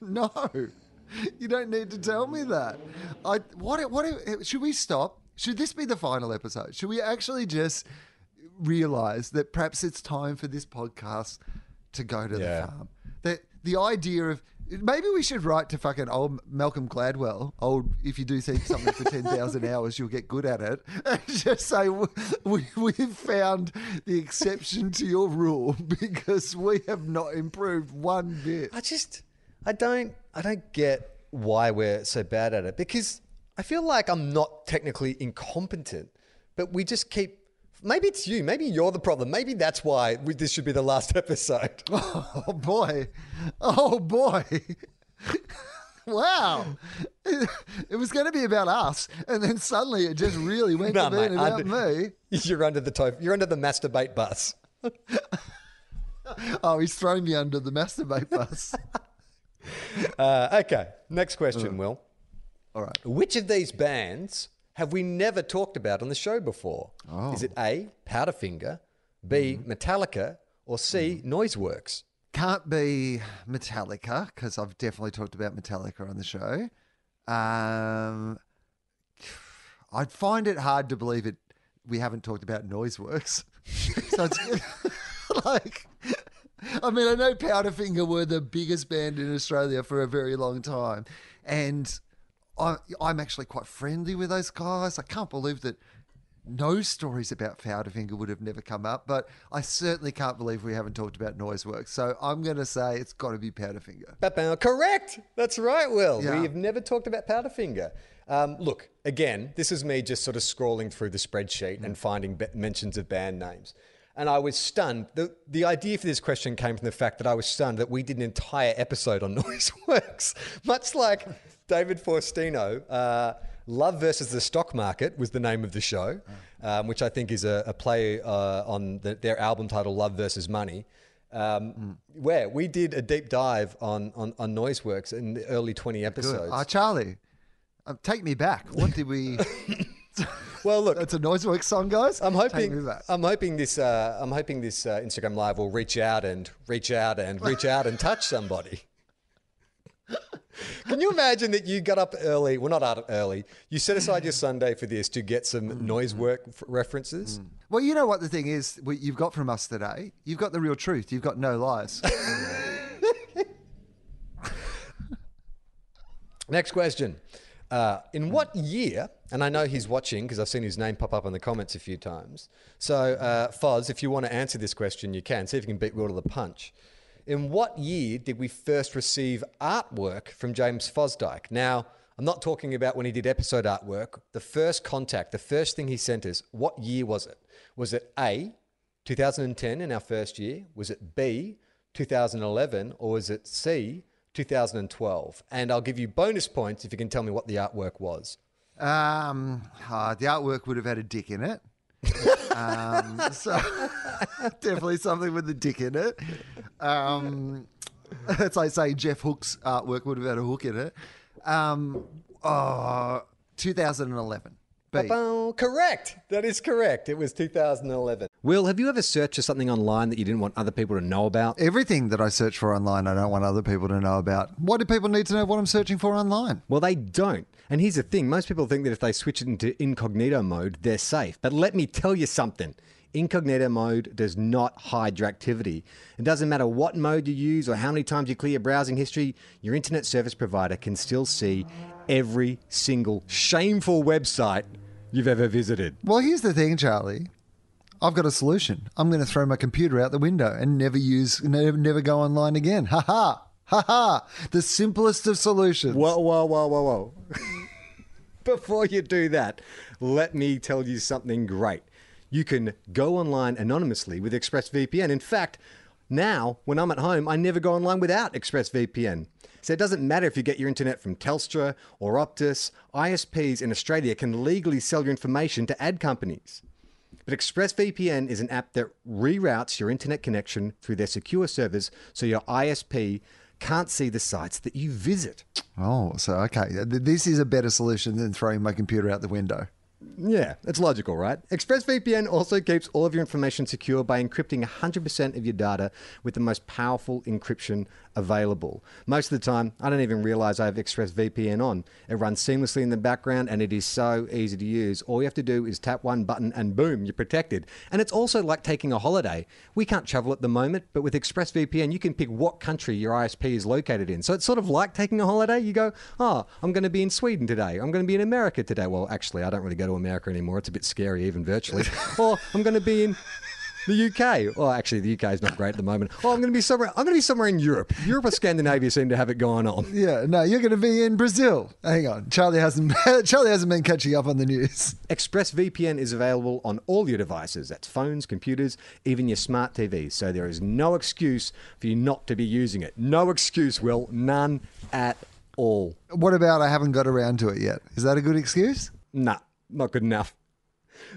No. You don't need to tell me that. I what what should we stop? Should this be the final episode? Should we actually just realize that perhaps it's time for this podcast to go to Yeah. the farm? That the idea of maybe we should write to fucking old Malcolm Gladwell. Old, if you do think something for ten thousand hours, you'll get good at it. And just say we we've found the exception to your rule because we have not improved one bit. I just, I don't, I don't get why we're so bad at it because I feel like I'm not technically incompetent, but we just keep. Maybe it's you. Maybe you're the problem. Maybe that's why we, this should be the last episode. Oh boy. Oh boy. wow. It was going to be about us, and then suddenly it just really went No, to being about under- me. You're under the to- You're under the masturbate bus. Oh, he's thrown me under the masturbate bus. Uh, okay, next question, Will. All right. Which of these bands have we never talked about on the show before? Is it A, Powderfinger, B, Metallica, or C, Noiseworks? Can't be Metallica because I've definitely talked about Metallica on the show. Um, I'd find it hard to believe it. We haven't talked about Noiseworks, so it's like. I mean, I know Powderfinger were the biggest band in Australia for a very long time, and I, I'm actually quite friendly with those guys. I can't believe that no stories about Powderfinger would have never come up, but I certainly can't believe we haven't talked about Noiseworks. So I'm going to say it's got to be Powderfinger. Correct. That's right, Will. Yeah. We have never talked about Powderfinger. Um, look, again, this is me just sort of scrolling through the spreadsheet and finding be- mentions of band names. And I was stunned. The, the idea for this question came from the fact that I was stunned that we did an entire episode on Noiseworks. Much like David Faustino, uh, Love versus the Stock Market was the name of the show, um, which I think is a, a play uh, on the, their album title Love versus Money. Um, Where we did a deep dive on, on, on Noiseworks in the early 20 Good. episodes. Uh, Charlie, uh, take me back. What did we. well, look, That's a Noiseworks song, guys. I'm hoping. I'm hoping this uh, I'm hoping this uh, Instagram live will reach out and reach out and reach out and touch somebody. Can you imagine that you got up early? Well, not up early. You set aside your Sunday for this to get some noise work references. Well, you know what the thing is what you've got from us today? You've got the real truth. You've got no lies. Next question. Uh, in what year, and I know he's watching because I've seen his name pop up in the comments a few times. So, uh, Foz, if you want to answer this question, you can. See if you can beat Will to the punch. In what year did we first receive artwork from James Fosdyke? Now, I'm not talking about when he did episode artwork. The first contact, the first thing he sent us, what year was it? Was it A, 2010 in our first year? Was it B, 2011? Or was it C, 2012? And I'll give you bonus points if you can tell me what the artwork was. Um, ah, the artwork would have had a dick in it. Um, so definitely something with a dick in it. Um, it's like saying Jeff Hook's artwork would have had a hook in it. Um, oh, 2011. B. Correct. That is correct. It was 2011. Will, have you ever searched for something online that you didn't want other people to know about? Everything that I search for online, I don't want other people to know about. Why do people need to know what I'm searching for online? Well, they don't. And here's the thing most people think that if they switch it into incognito mode, they're safe. But let me tell you something. Incognito mode does not hide your activity. It doesn't matter what mode you use or how many times you clear your browsing history, your internet service provider can still see every single shameful website you've ever visited. Well, here's the thing, Charlie. I've got a solution. I'm going to throw my computer out the window and never use, never, never go online again. Ha ha. Ha ha. The simplest of solutions. Whoa, whoa, whoa, whoa, whoa. Before you do that, let me tell you something great. You can go online anonymously with ExpressVPN. In fact, now, when I'm at home, I never go online without ExpressVPN. So it doesn't matter if you get your internet from Telstra or Optus, ISPs in Australia can legally sell your information to ad companies. But ExpressVPN is an app that reroutes your internet connection through their secure servers so your ISP can't see the sites that you visit. Oh, so okay. This is a better solution than throwing my computer out the window. Yeah, it's logical, right? ExpressVPN also keeps all of your information secure by encrypting 100% of your data with the most powerful encryption available. Most of the time, I don't even realize I have ExpressVPN on. It runs seamlessly in the background and it is so easy to use. All you have to do is tap one button and boom, you're protected. And it's also like taking a holiday. We can't travel at the moment, but with ExpressVPN, you can pick what country your ISP is located in. So it's sort of like taking a holiday. You go, oh, I'm going to be in Sweden today. I'm going to be in America today. Well, actually, I don't really go to America anymore. It's a bit scary, even virtually. or I'm going to be in the UK. Well, actually, the UK is not great at the moment. Oh, I'm going to be somewhere. I'm going to be somewhere in Europe. Europe or Scandinavia seem to have it going on. Yeah, no, you're going to be in Brazil. Hang on, Charlie hasn't. Charlie hasn't been catching up on the news. ExpressVPN is available on all your devices. That's phones, computers, even your smart TVs. So there is no excuse for you not to be using it. No excuse, Will. None at all. What about I haven't got around to it yet? Is that a good excuse? Nah, not good enough.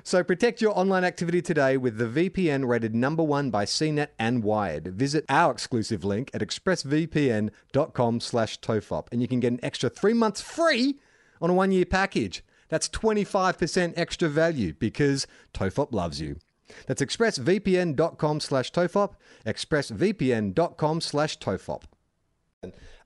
So protect your online activity today with the VPN rated number one by CNET and Wired. Visit our exclusive link at expressvpn.com slash tofop and you can get an extra three months free on a one-year package. That's 25% extra value because Tofop loves you. That's expressvpn.com slash tofop, expressvpn.com slash tofop.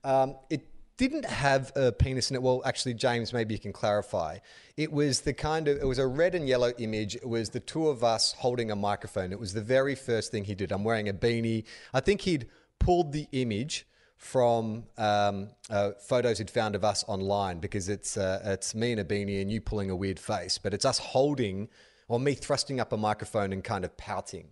Um, it didn't have a penis in it. Well, actually, James, maybe you can clarify. It was the kind of, it was a red and yellow image. It was the two of us holding a microphone. It was the very first thing he did. I'm wearing a beanie. I think he'd pulled the image from um, uh, photos he'd found of us online because it's uh, it's me in a beanie and you pulling a weird face, but it's us holding or me thrusting up a microphone and kind of pouting.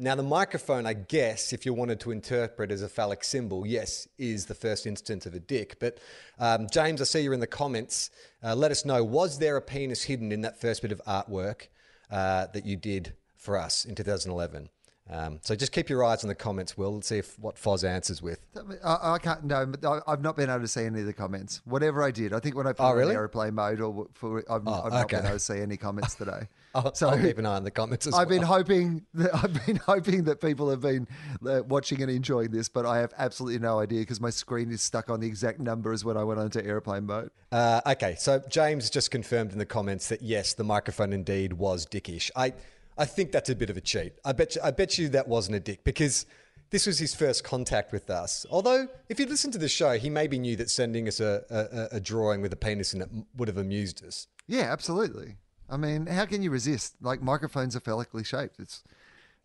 Now, the microphone, I guess, if you wanted to interpret as a phallic symbol, yes, is the first instance of a dick. But um, James, I see you're in the comments. Uh, let us know was there a penis hidden in that first bit of artwork uh, that you did for us in 2011? Um, so just keep your eyes on the comments, Will. Let's see if what Foz answers with. I, I can't. No, but I, I've not been able to see any of the comments. Whatever I did, I think when I put Oh, it really? in airplane mode, or for I've, Oh, I've not okay. been able to see any comments today. I'll, so I'll keep an eye on the comments as I've well. been hoping that I've been hoping that people have been uh, watching and enjoying this, but I have absolutely no idea because my screen is stuck on the exact number as when I went onto airplane mode. Uh, okay, so James just confirmed in the comments that yes, the microphone indeed was dickish. I, I think that's a bit of a cheat. I bet you, I bet you that wasn't a dick because this was his first contact with us. Although, if you listen to the show, he maybe knew that sending us a, a, a drawing with a penis in it would have amused us. Yeah, absolutely. I mean, how can you resist? Like microphones are phallically shaped. It's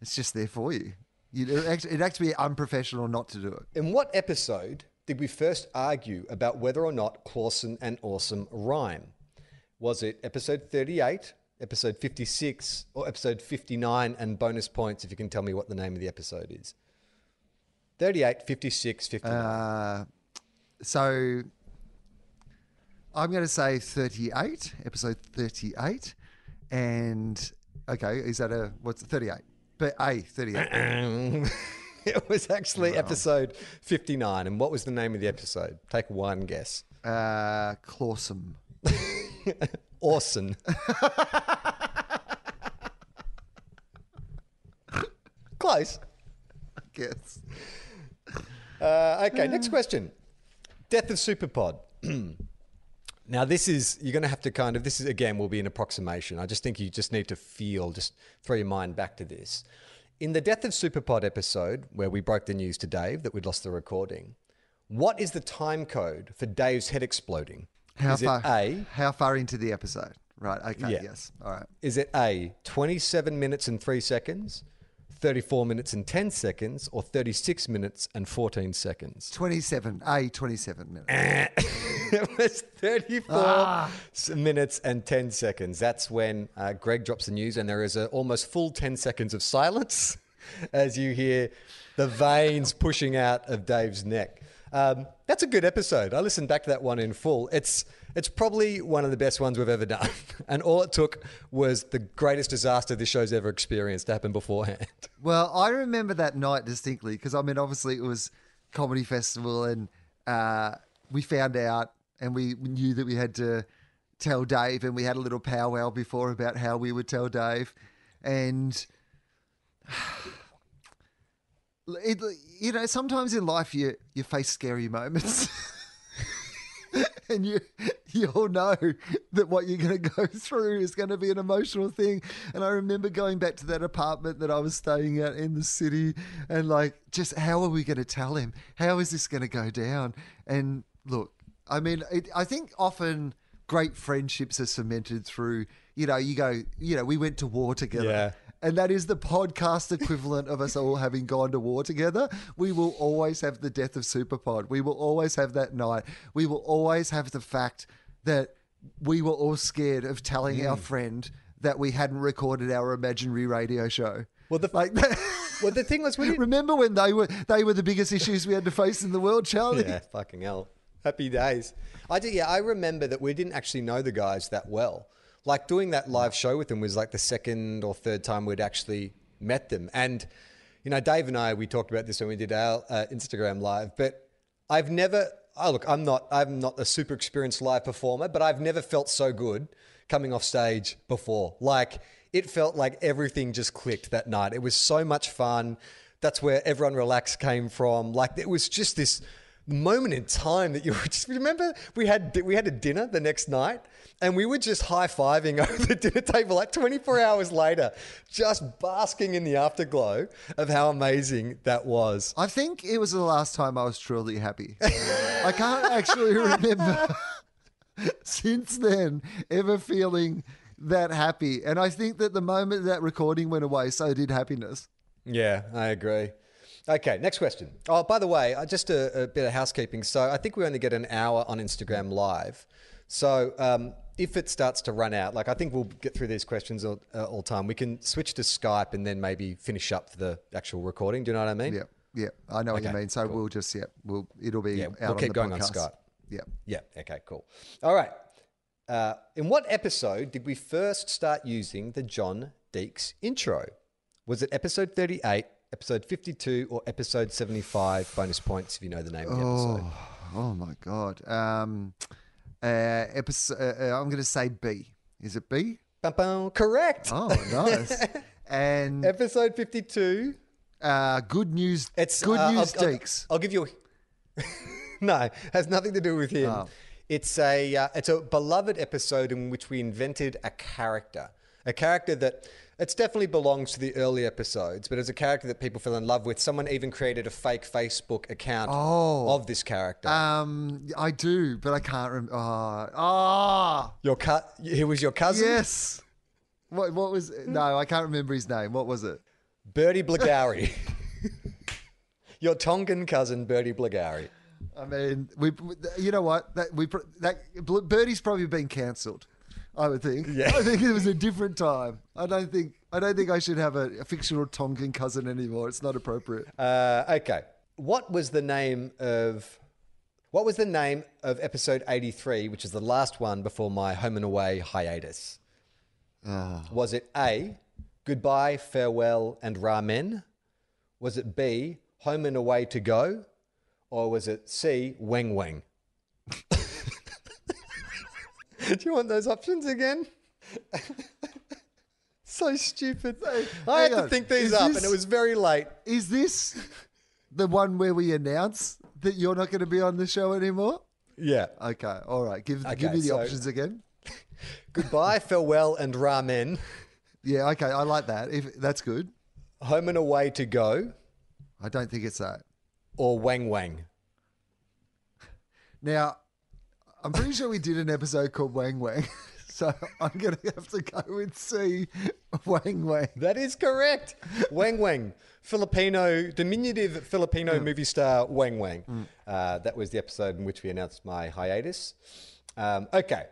it's just there for you. you it actually, it'd actually be unprofessional not to do it. In what episode did we first argue about whether or not Clawson and Awesome rhyme? Was it episode 38, episode 56, or episode 59? And bonus points if you can tell me what the name of the episode is. 38, 56, 59. Uh, so I'm going to say 38, episode 38, and okay, is that a what's it, 38? But a 38. it was actually episode 59. And what was the name of the episode? Take one guess. Uh, Clawsome. Awesome. Close. I guess. Uh, okay, next question. Death of Superpod. now, this is, you're going to have to kind of, this is, again, will be an approximation. I just think you just need to feel, just throw your mind back to this. In the Death of Superpod episode, where we broke the news to Dave that we'd lost the recording, what is the time code for Dave's head exploding? How is far? A, How far into the episode? Right. Okay. Yeah. Yes. All right. is it A, 27 minutes and 3 seconds, 34 minutes and 10 seconds, or 36 minutes and 14 seconds? 27. A 27 minutes. it was 34 Ah. minutes and 10 seconds. That's when uh, Greg drops the news, and there is a almost full 10 seconds of silence as you hear the veins pushing out of Dave's neck. Um, that's a good episode. I listened back to that one in full. It's it's probably one of the best ones we've ever done, and all it took was the greatest disaster this show's ever experienced to happen beforehand. Well, I remember that night distinctly because I mean, obviously, it was comedy festival, and uh, we found out, and we knew that we had to tell Dave, and we had a little powwow before about how we would tell Dave, and it, you know, sometimes in life you you face scary moments. and you you all know that what you're going to go through is going to be an emotional thing. And I remember going back to that apartment that I was staying at in the city, and like, just how are we going to tell him? How is this going to go down? And look, I mean, it, I think often great friendships are cemented through. You know, you go, you know, we went to war together. Yeah. And that is the podcast equivalent of us all having gone to war together. We will always have the death of Superpod. We will always have that night. We will always have the fact that we were all scared of telling Mm. our friend that we hadn't recorded our imaginary radio show. Well, the Like that. well, the thing was, we didn't. Remember when they were they were the biggest issues we had to face in the world, Charlie? Yeah, fucking hell. Happy days. I did, yeah, I remember that we didn't actually know the guys that well. Like doing that live show with them was like the second or third time we'd actually met them. And, you know, Dave and I, we talked about this when we did our uh, Instagram live, but I've never, oh, look, I'm not, I'm not a super experienced live performer, but I've never felt so good coming off stage before. Like, it felt like everything just clicked that night. It was so much fun. That's where everyone relaxed came from. Like, it was just this moment in time that you were just remember we had we had a dinner the next night and we were just high-fiving over the dinner table like 24 hours later just basking in the afterglow of how amazing that was I think it was the last time I was truly happy. I can't actually remember since then ever feeling that happy. And I think that the moment that recording went away, so did happiness. yeah i agree okay next question oh by the way uh, just a, a bit of housekeeping so i think we only get an hour on instagram live so um, if it starts to run out like i think we'll get through these questions all, uh, all time we can switch to skype and then maybe finish up the actual recording do you know what i mean Yeah, yeah, I know what you mean. So we'll just yeah, we'll it'll be Yeah, out we'll on keep going on. Skype. Yeah. Yeah. Okay. Cool. All right. Uh, in what episode did we first start using the John Deeks intro? Was it episode thirty-eight, episode fifty-two, or episode seventy-five? Bonus points if you know the name of the episode. Oh my god. Um, uh, episode. Uh, uh, I'm going to say B. Is it B? Correct. Oh, nice. and Episode fifty-two. uh, good news. It's good uh, news, I'll, I'll- I'll give you. A, no, has nothing to do with him. Oh. It's a uh, it's a beloved episode in which we invented a character, a character that It's definitely belongs to the early episodes, but as a character that people fell in love with, someone even created a fake Facebook account Oh. of this character. Um, I do, but I can't remember. Ah, ah, your cu- he was your cousin, yes. What? What was? No, I can't remember his name. What was it? Bertie Blagari. your Tongan cousin, Bertie Blagari. I mean, we. You know what? That we. That Birdie's probably been cancelled. I would think. Yeah. I think it was a different time. I don't think. I don't think I should have a, a fictional Tongan cousin anymore. It's not appropriate. Uh, okay. What was the name of what was the name of episode 83, which is the last one before my home and away hiatus? Was it A, goodbye, farewell, and ramen? Was it B, home and away to go? Or was it C, weng weng? Do you want those options again? so stupid. I had hang to think these Is up, this- and it was very late. Is this the one where we announce that you're not going to be on the show anymore? Yeah. Okay. All right. Give Okay, give me the so- options again. Goodbye, farewell, and ramen. Yeah. Okay. I like that. If that's good. Home and away to go, I don't think it's that. or wang wang. Now, I'm pretty sure we did an episode called Wang Wang. So I'm going to have to go with C, Wang Wang. That is correct. wang wang. Filipino, diminutive Filipino movie star Wang Wang. Uh, that was the episode in which we announced my hiatus. Um, okay.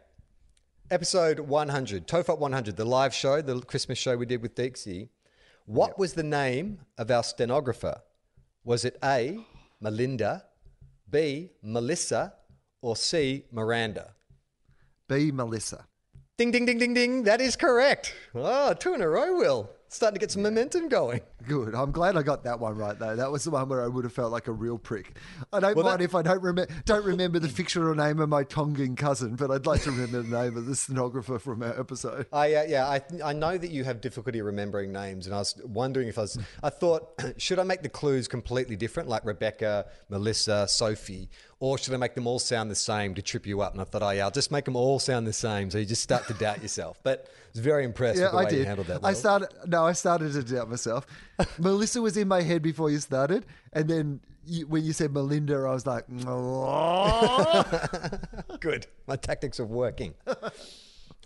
Episode 100, Tofop 100, the live show, the Christmas show we did with Deeksy. What was the name of our stenographer? Was it A, Melinda, B, Melissa, or C, Miranda? B, Melissa. Ding, ding, ding, ding, ding. That is correct. Oh, two in a row, Will. Starting to get some momentum going. Good. I'm glad I got that one right though. That was the one where I would have felt like a real prick. I don't Well, mind that- if I don't remember don't remember the fictional name of my Tongan cousin, but I'd like to remember the name of the stenographer from our episode. I, uh, yeah, I, I know that you have difficulty remembering names, and I was wondering if I was. I thought, should I make the clues completely different, like Rebecca, Melissa, Sophie, or should I make them all sound the same to trip you up? And I thought, oh yeah, I'll just make them all sound the same, so you just start to doubt yourself. But I was very impressed Yeah, with the I way you did. handled that. I started. No, I started to doubt myself. Melissa was in my head before you started, and then you, when you said Melinda, I was like, Good. My tactics are working.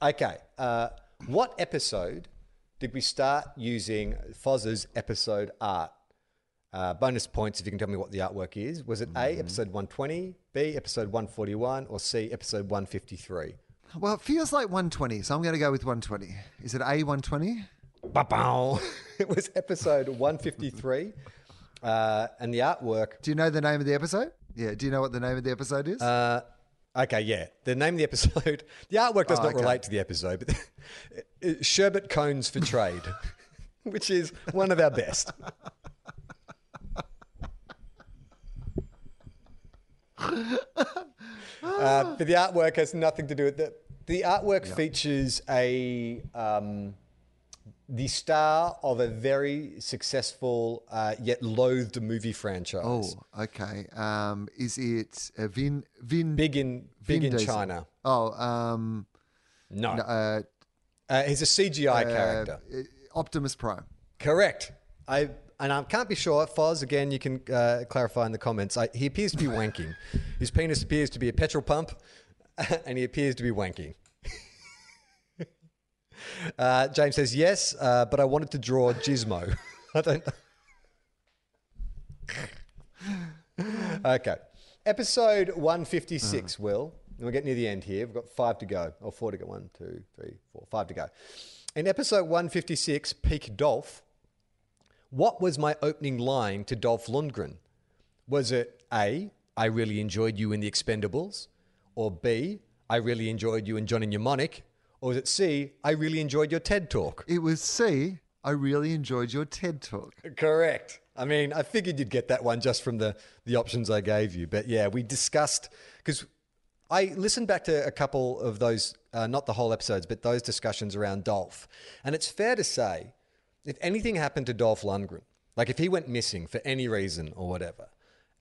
okay. Uh, what episode did we start using Foz's episode art? Uh, bonus points if you can tell me what the artwork is. Was it A, episode 120, B, episode 141, or C, episode 153? well, it feels like 120, so I'm going to go with 120. Is it A 120? Ba-bow. it was episode 153. Uh, and the artwork Do you know the name of the episode? Yeah. Do you know what the name of the episode is? Uh, okay, yeah. The name of the episode, the artwork does Oh, not okay. relate to the episode, but Sherbet Cones for Trade, which is one of our best. Uh, but the artwork has nothing to do with it. The artwork features a um, the star of a very successful uh, yet loathed movie franchise. oh, okay. Um, is it uh, Vin Vin Big in big Vin in Diesel? China. Oh, um, No. no, uh, Uh, he's a CGI character. Optimus Prime. Correct. I and I can't be sure. Foz, again, you can uh, clarify in the comments. I, he appears to be wanking. His penis appears to be a petrol pump, and he appears to be wanking. uh, James says yes, uh, but I wanted to draw Gizmo. I don't. okay, episode one fifty six. Will and we're getting near the end here. We've got five to go, or four to go. One, two, three, four, five to go. In episode one fifty six, Peak Dolph. What was my opening line to Dolph Lundgren? Was it A, I really enjoyed you in The Expendables? Or B, I really enjoyed you in Johnny Mnemonic? Or was it C, I really enjoyed your TED Talk? It was C. I really enjoyed your TED talk. Correct. I mean, I figured you'd get that one just from the, the options I gave you. But yeah, we discussed, because I listened back to a couple of those, uh, not the whole episodes, but those discussions around Dolph. And it's fair to say, if anything happened to Dolph Lundgren, like if he went missing for any reason or whatever,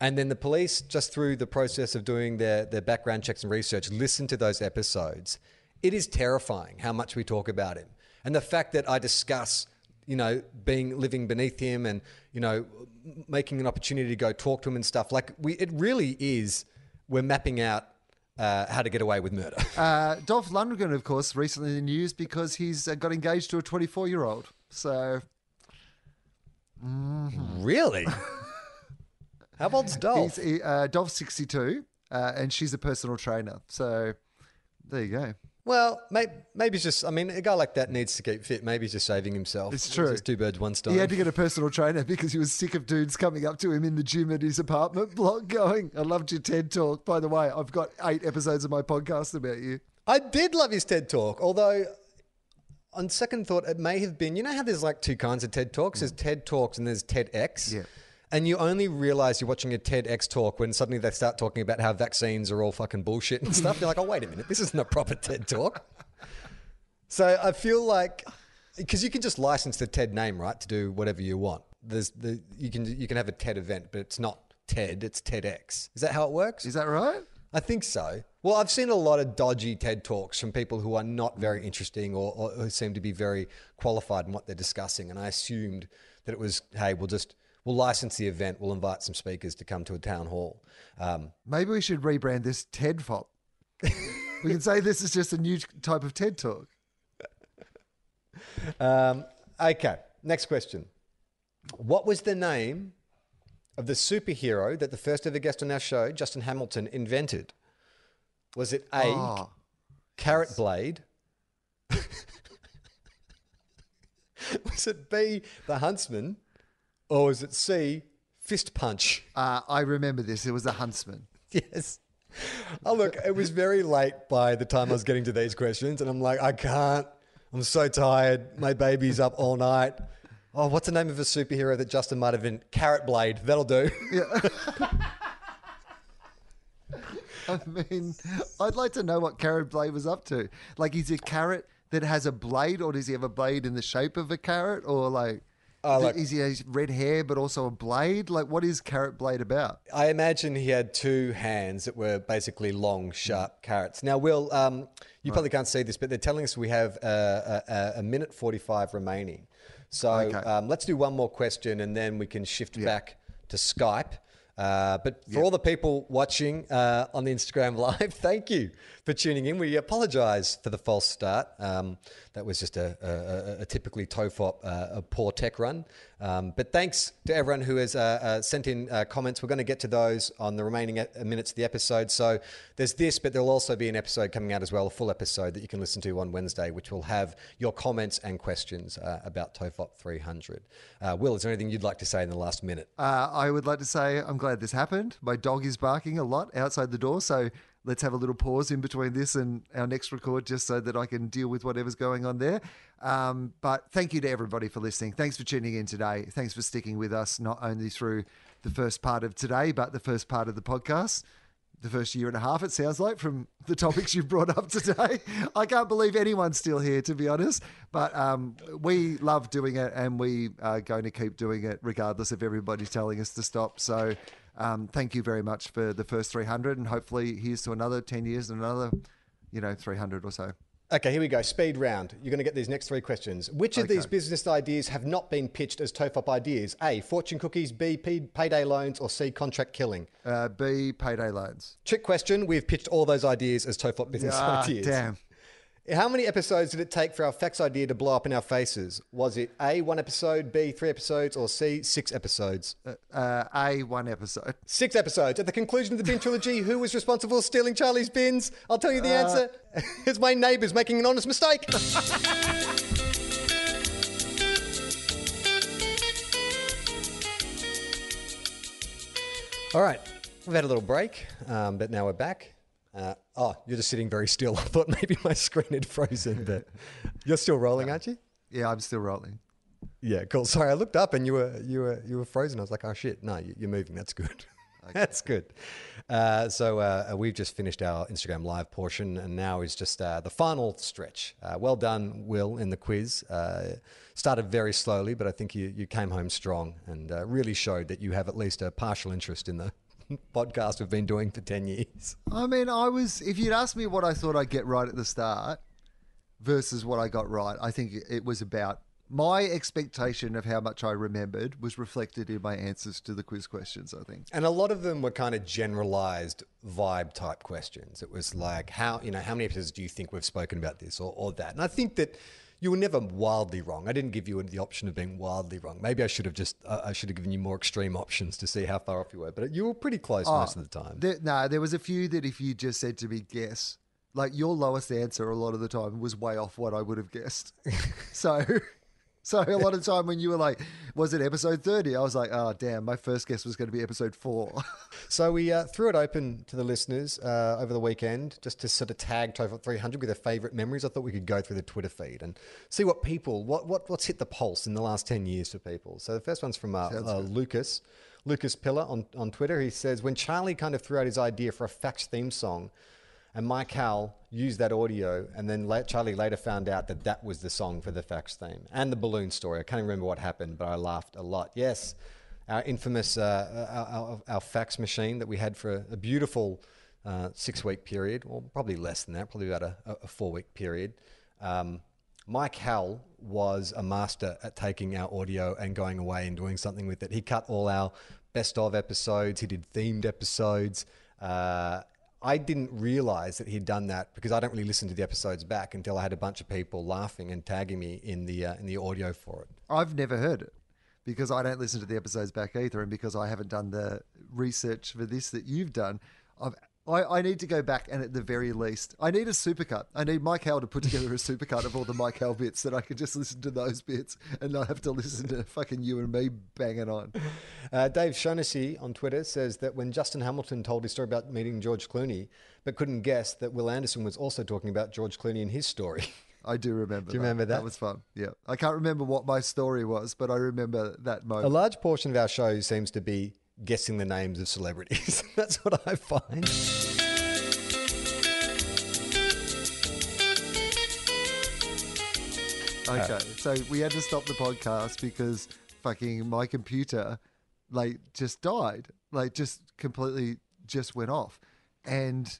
and then the police, just through the process of doing their, their background checks and research, listen to those episodes, it is terrifying how much we talk about him. And the fact that I discuss, you know, being living beneath him and you know, making an opportunity to go talk to him and stuff. Like we, it really is. We're mapping out uh, how to get away with murder. Uh, Dolph Lundgren, of course, recently in the news because he's uh, got engaged to a 24 year old. So really? How old's Dolph? he's, he, uh, Dolph's 62 uh, and she's a personal trainer. So there you go. Well, maybe, maybe it's just. I mean, a guy like that needs to keep fit. Maybe he's just saving himself. It's true. just two birds, one stone. He had to get a personal trainer because he was sick of dudes coming up to him in the gym at his apartment block going, I loved your TED talk. By the way, I've got eight episodes of my podcast about you. I did love his TED talk, although on second thought, it may have been. You know how there's like two kinds of TED talks. There's mm. TED talks and there's TEDx. Yeah. And you only realize you're watching a TEDx talk when suddenly they start talking about how vaccines are all fucking bullshit and stuff. You're like, oh wait a minute, this isn't a proper TED talk. So I feel like because you can just license the TED name, right, to do whatever you want. There's the you can you can have a TED event, but it's not TED, it's TEDx. Is that how it works? Is that right? I think so. Well, I've seen a lot of dodgy TED talks from people who are not very interesting or, or who seem to be very qualified in what they're discussing, and I assumed that it was, hey, we'll just we'll license the event, we'll invite some speakers to come to a town hall. Um, Maybe we should rebrand this TED Fop. we can say this is just a new type of TED talk. um, okay, next question. What was the name of the superhero that the first ever guest on our show, Justin Hamilton, invented? Was it A, Oh, Carrot Blade? was it B, the Huntsman? Or was it C, Fist Punch? uh, I remember this. It was a huntsman. Yes. Oh, look, it was very late by the time I was getting to these questions, and I'm like, I can't. I'm so tired. My baby's up all night. Oh, what's the name of a superhero that Justin might have been? Carrot Blade. That'll do. Yeah. I mean, I'd like to know what Carrot Blade was up to. Like, is it carrot that has a blade, or does he have a blade in the shape of a carrot, or like, th- look- is he has red hair but also a blade? Like, what is Carrot Blade about? I imagine he had two hands that were basically long, sharp carrots. Now, Will, um, you probably can't see this, but they're telling us we have uh, a, a, a minute 45 remaining. So Okay. um, let's do one more question and then we can shift back to Skype. Uh, but for all the people watching uh, on the Instagram Live, thank you for tuning in. We apologise for the false start. Um, that was just a, a, a- typically TOFOP, uh, a poor tech run. Um, but thanks to everyone who has uh, uh, sent in uh, comments. We're going to get to those on the remaining e- minutes of the episode. So there's this, but there'll also be an episode coming out as well, a full episode that you can listen to on Wednesday, which will have your comments and questions uh, about TOFOP 300. Uh, Will, is there anything you'd like to say in the last minute? Uh, I would like to say I'm glad this happened. My dog is barking a lot outside the door, so let's have a little pause in between this and our next record just so that I can deal with whatever's going on there. Um, but thank you to everybody for listening. Thanks for tuning in today. Thanks for sticking with us, not only through the first part of today, but the first part of the podcast. The first year and a half, it sounds like, from the topics you've brought up today. I can't believe anyone's still here, to be honest. But um, we love doing it and we are going to keep doing it regardless of everybody telling us to stop. So um, thank you very much for the first 300 and hopefully here's to another 10 years and another, you know, 300 or so. Okay, here we go. Speed round. You're going to get these next three questions. Which of these business ideas have not been pitched as TOFOP ideas? A. Fortune cookies. B. payday loans. Or C. Contract killing. Uh, B, payday loans. Trick question. We've pitched all those ideas as TOFOP business Ah, ideas. damn. How many episodes did it take for our facts idea to blow up in our faces? Was it A. One episode. B. Three episodes. Or C. Six episodes. Uh, A, one episode. Six episodes. At the conclusion of the bin trilogy, who was responsible for stealing Charlie's bins? I'll tell you the answer. it's my neighbours making an honest mistake. All right, we've had a little break, um, but now we're back. Uh, oh, you're just sitting very still. I thought maybe my screen had frozen, but you're still rolling, aren't you? Yeah, I'm still rolling. Yeah, cool. Sorry, I looked up and you were you were you were frozen. I was like, oh shit, no, you- you're moving. That's good. That's good. Uh, so uh, we've just finished our Instagram live portion, and now is just uh, the final stretch. Uh, well done, Will, in the quiz. Uh, started very slowly, but I think you you came home strong and uh, really showed that you have at least a partial interest in the podcast we've been doing for ten years. I mean, I was, if you'd asked me what I thought I'd get right at the start, versus what I got right. I think it was about my expectation of how much I remembered was reflected in my answers to the quiz questions. I think. And a lot of them were kind of generalized vibe type questions. It was like, how you know, how many episodes do you think we've spoken about this or, or that? And I think that you were never wildly wrong. I didn't give you the option of being wildly wrong. Maybe I should have just uh, I should have given you more extreme options to see how far off you were. But you were pretty close most of the time. There, no, there was a few that if you just said to me, guess, like your lowest answer a lot of the time was way off what I would have guessed. so, so a lot of time when you were like, was it episode 30? I was like, oh, damn, my first guess was going to be episode four. So we uh, threw it open to the listeners uh, over the weekend just to sort of tag Tofop 300 with their favourite memories. I thought we could go through the Twitter feed and see what people, what, what what's hit the pulse in the last 10 years for people. So the first one's from uh, uh, Lucas. Lucas Pillar on, on Twitter. He says, when Charlie kind of threw out his idea for a fax theme song, and Mike Howell used that audio, and then Charlie later found out that that was the song for the fax theme and the balloon story. I can't remember what happened, but I laughed a lot. Yes, our infamous uh, our, our, our fax machine that we had for a, a beautiful uh, six-week period, or probably less than that, probably about a, a four-week period. Um, Mike Howell was a master at taking our audio and going away and doing something with it. He cut all our best of episodes. He did themed episodes. Uh, I didn't realize that he'd done that because I don't really listen to the episodes back until I had a bunch of people laughing and tagging me in the uh, in the audio for it. I've never heard it because I don't listen to the episodes back either, and because I haven't done the research for this that you've done. I've, I, I need to go back and at the very least, I need a supercut. I need Mike Howell to put together a supercut of all the Mike Howell bits that I can just listen to those bits and not have to listen to fucking you and me banging on. Uh, Dave Shaughnessy on Twitter says that when Justin Hamilton told his story about meeting George Clooney, but couldn't guess that Will Anderson was also talking about George Clooney in his story. I do remember. Do you remember that? That was fun. Yeah, I can't remember what my story was, but I remember that moment. a large portion of our show seems to be guessing the names of celebrities. That's what I find. Okay, uh, so we had to stop the podcast because fucking my computer, like, just died. Like, just completely just went off. And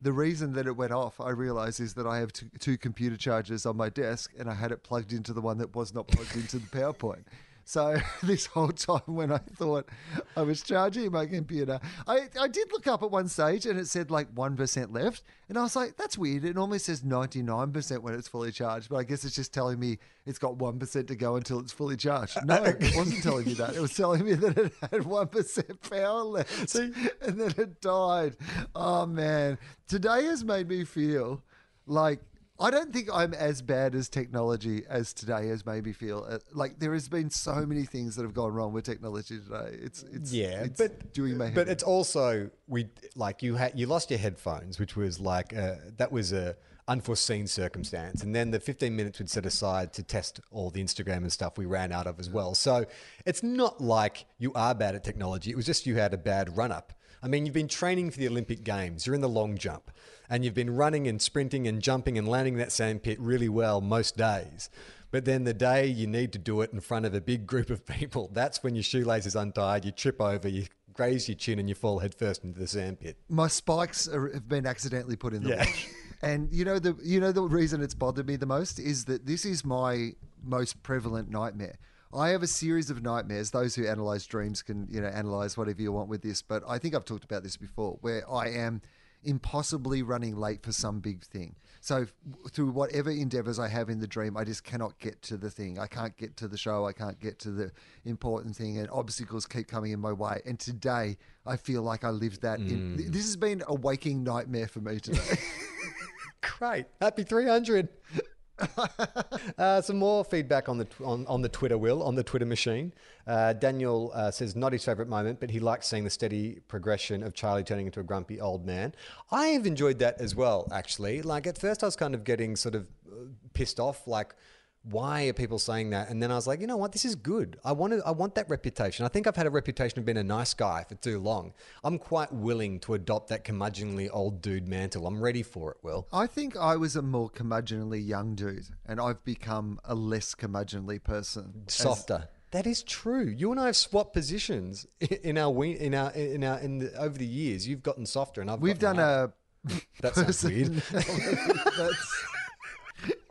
the reason that it went off, I realized, is that I have two, two computer chargers on my desk and I had it plugged into the one that was not plugged into the PowerPoint. So this whole time when I thought I was charging my computer, I, I did look up at one stage and it said like 1% left. And I was like, that's weird. It normally says 99% when it's fully charged, but I guess it's just telling me it's got 1% to go until it's fully charged. No, it wasn't telling me that. It was telling me that it had 1% power left and then it died. Oh man. Today has made me feel like I don't think I'm as bad as technology as today has made me feel. Uh, Like there has been so many things that have gone wrong with technology today. It's it's Yeah, it's but doing my head. But it's also we like you had you lost your headphones, which was like uh, that was a unforeseen circumstance, and then the 15 minutes we'd set aside to test all the Instagram and stuff we ran out of as well. So it's not like you are bad at technology. It was just you had a bad run up. I mean, you've been training for the Olympic Games. You're in the long jump, and you've been running and sprinting and jumping and landing that sand pit really well most days. But then the day you need to do it in front of a big group of people, that's when your shoelace is untied, you trip over, you graze your chin, and you fall headfirst into the sand pit. my spikes are, have been accidentally put in the Yeah. wash. And you know the you know the reason it's bothered me the most is that this is my most prevalent nightmare. I have a series of nightmares. Those who analyze dreams can you know analyze whatever you want with this, but I think I've talked about this before, where I am impossibly running late for some big thing. So through whatever endeavors I have in the dream, I just cannot get to the thing. I can't get to the show. I can't get to the important thing, and obstacles keep coming in my way. And today, I feel like I lived that. In, mm. this has been a waking nightmare for me today. Great. Happy 300. uh, some more feedback on the on, on the Twitter will on the Twitter machine. Uh, Daniel uh, says not his favorite moment, but he likes seeing the steady progression of Charlie turning into a grumpy old man. I have enjoyed that as well, actually. Like at first, I was kind of getting sort of uh, pissed off, like. Why are people saying that? And then I was like, you know what? This is good. I want to, I want that reputation. I think I've had a reputation of being a nice guy for too long. I'm quite willing to adopt that curmudgeonly old dude mantle. I'm ready for it, Will. I think I was a more curmudgeonly young dude, and I've become a less curmudgeonly person. as- softer. That is true. You and I have swapped positions in our in our in our in the, over the years. You've gotten softer, and I've We've done a a. That sounds weird. that's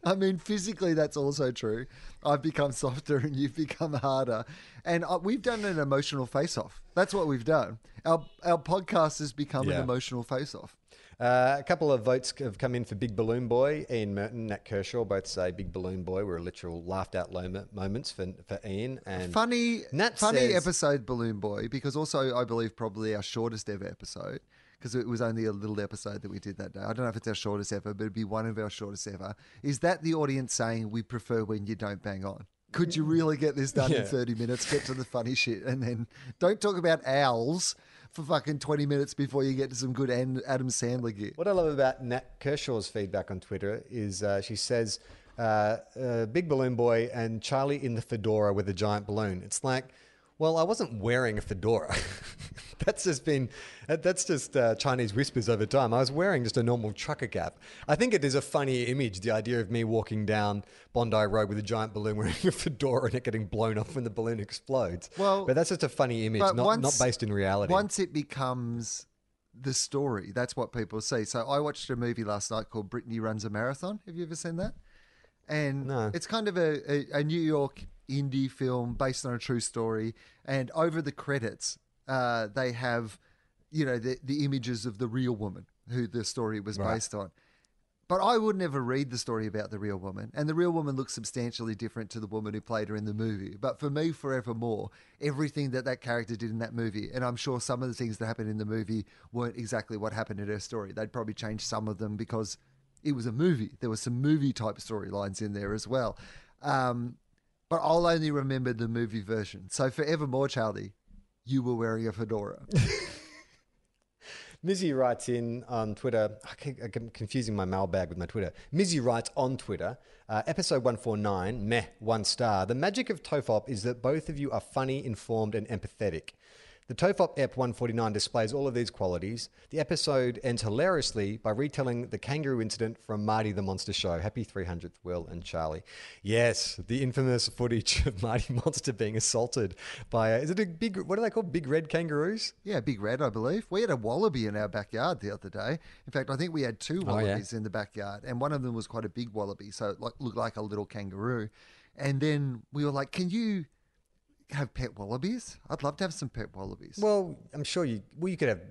I mean, physically, that's also true. I've become softer and you've become harder. And uh, we've done an emotional face off. That's what we've done. Our, our podcast has become Yeah. an emotional face off. Uh, a couple of votes have come in for Big Balloon Boy. Ian Merton, Nat Kershaw both say Big Balloon Boy were literal laughed out moments for, for Ian. And Funny, Nat funny says- episode, Balloon Boy, because also I believe probably our shortest ever episode, because it was only a little episode that we did that day. I don't know if it's our shortest ever, but it'd be one of our shortest ever. Is that the audience saying we prefer when you don't bang on? Could you really get this done Yeah. in 30 minutes? Get to the funny shit and then don't talk about owls for fucking 20 minutes before you get to some good Adam Sandler gear. What I love about Nat Kershaw's feedback on Twitter is uh, she says, uh, uh, Big Balloon Boy and Charlie in the fedora with a giant balloon. It's like, well, I wasn't wearing a fedora. that's just been that's just uh, Chinese whispers over time. I was wearing just a normal trucker cap. I think it is a funny image, the idea of me walking down Bondi Road with a giant balloon wearing a fedora and it getting blown off when the balloon explodes. Well, but that's just a funny image, not, once- not based in reality. Once it becomes the story, that's what people see. So I watched a movie last night called Brittany Runs a Marathon. Have you ever seen that? And No. it's kind of a, a, a New York indie film based on a true story. And over the credits, uh, they have, you know, the, the images of the real woman who the story was Right. based on. But I would never read the story about the real woman. And the real woman looks substantially different to the woman who played her in the movie. But for me, forevermore, everything that that character did in that movie, and I'm sure some of the things that happened in the movie weren't exactly what happened in her story. They'd probably change some of them because it was a movie. There were some movie type storylines in there as well. Um, but I'll only remember the movie version. So forevermore, Charlie, you were wearing a fedora. Mizzy writes in on Twitter. I keep, I'm confusing my mailbag with my Twitter. Mizzy writes on Twitter, uh, episode 149, meh, one star. The magic of Tofop is that both of you are funny, informed, and empathetic. The Tofop Ep 149 displays all of these qualities. The episode ends hilariously by retelling the kangaroo incident from Marty the Monster Show. Happy 300th, Will and Charlie. Yes, the infamous footage of Marty Monster being assaulted by, a, is it a big, what are they called? Big red kangaroos? Yeah, Big Red, I believe. We had a wallaby in our backyard the other day. In fact, I think we had two Oh, yeah. wallabies in the backyard, and one of them was quite a big wallaby, so it looked like a little kangaroo. And then we were like, "Can you have pet wallabies? I'd love to have some pet wallabies." Well, I'm sure you. Well, you could have.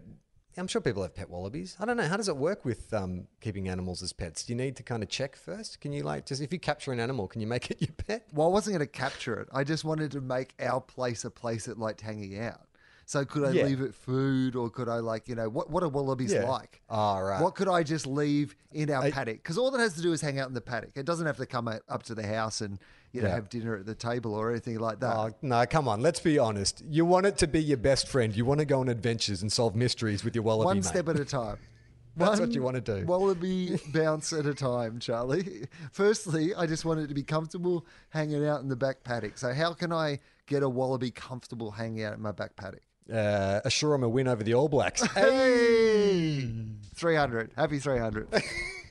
I'm sure people have pet wallabies. I don't know. How does it work with um, keeping animals as pets? Do you need to kind of check first? Can you like just if you capture an animal, can you make it your pet? Well, I wasn't going to capture it. I just wanted to make our place a place it liked hanging out. So could I Yeah. leave it food, or could I like you know what what are wallabies Yeah. like? Ah, right. What could I just leave in our I- paddock? Because all it has to do is hang out in the paddock. It doesn't have to come up to the house and you know Yeah. have dinner at the table or anything like that. Oh, no, come on. Let's be honest. You want it to be your best friend. You want to go on adventures and solve mysteries with your wallaby One mate. step at a time. That's One what you wanna do. Wallaby bounce at a time, Charlie. Firstly, I just want it to be comfortable hanging out in the back paddock. So how can I get a wallaby comfortable hanging out in my back paddock? uh, assure them a win over the All Blacks. Hey! 300. Happy 300.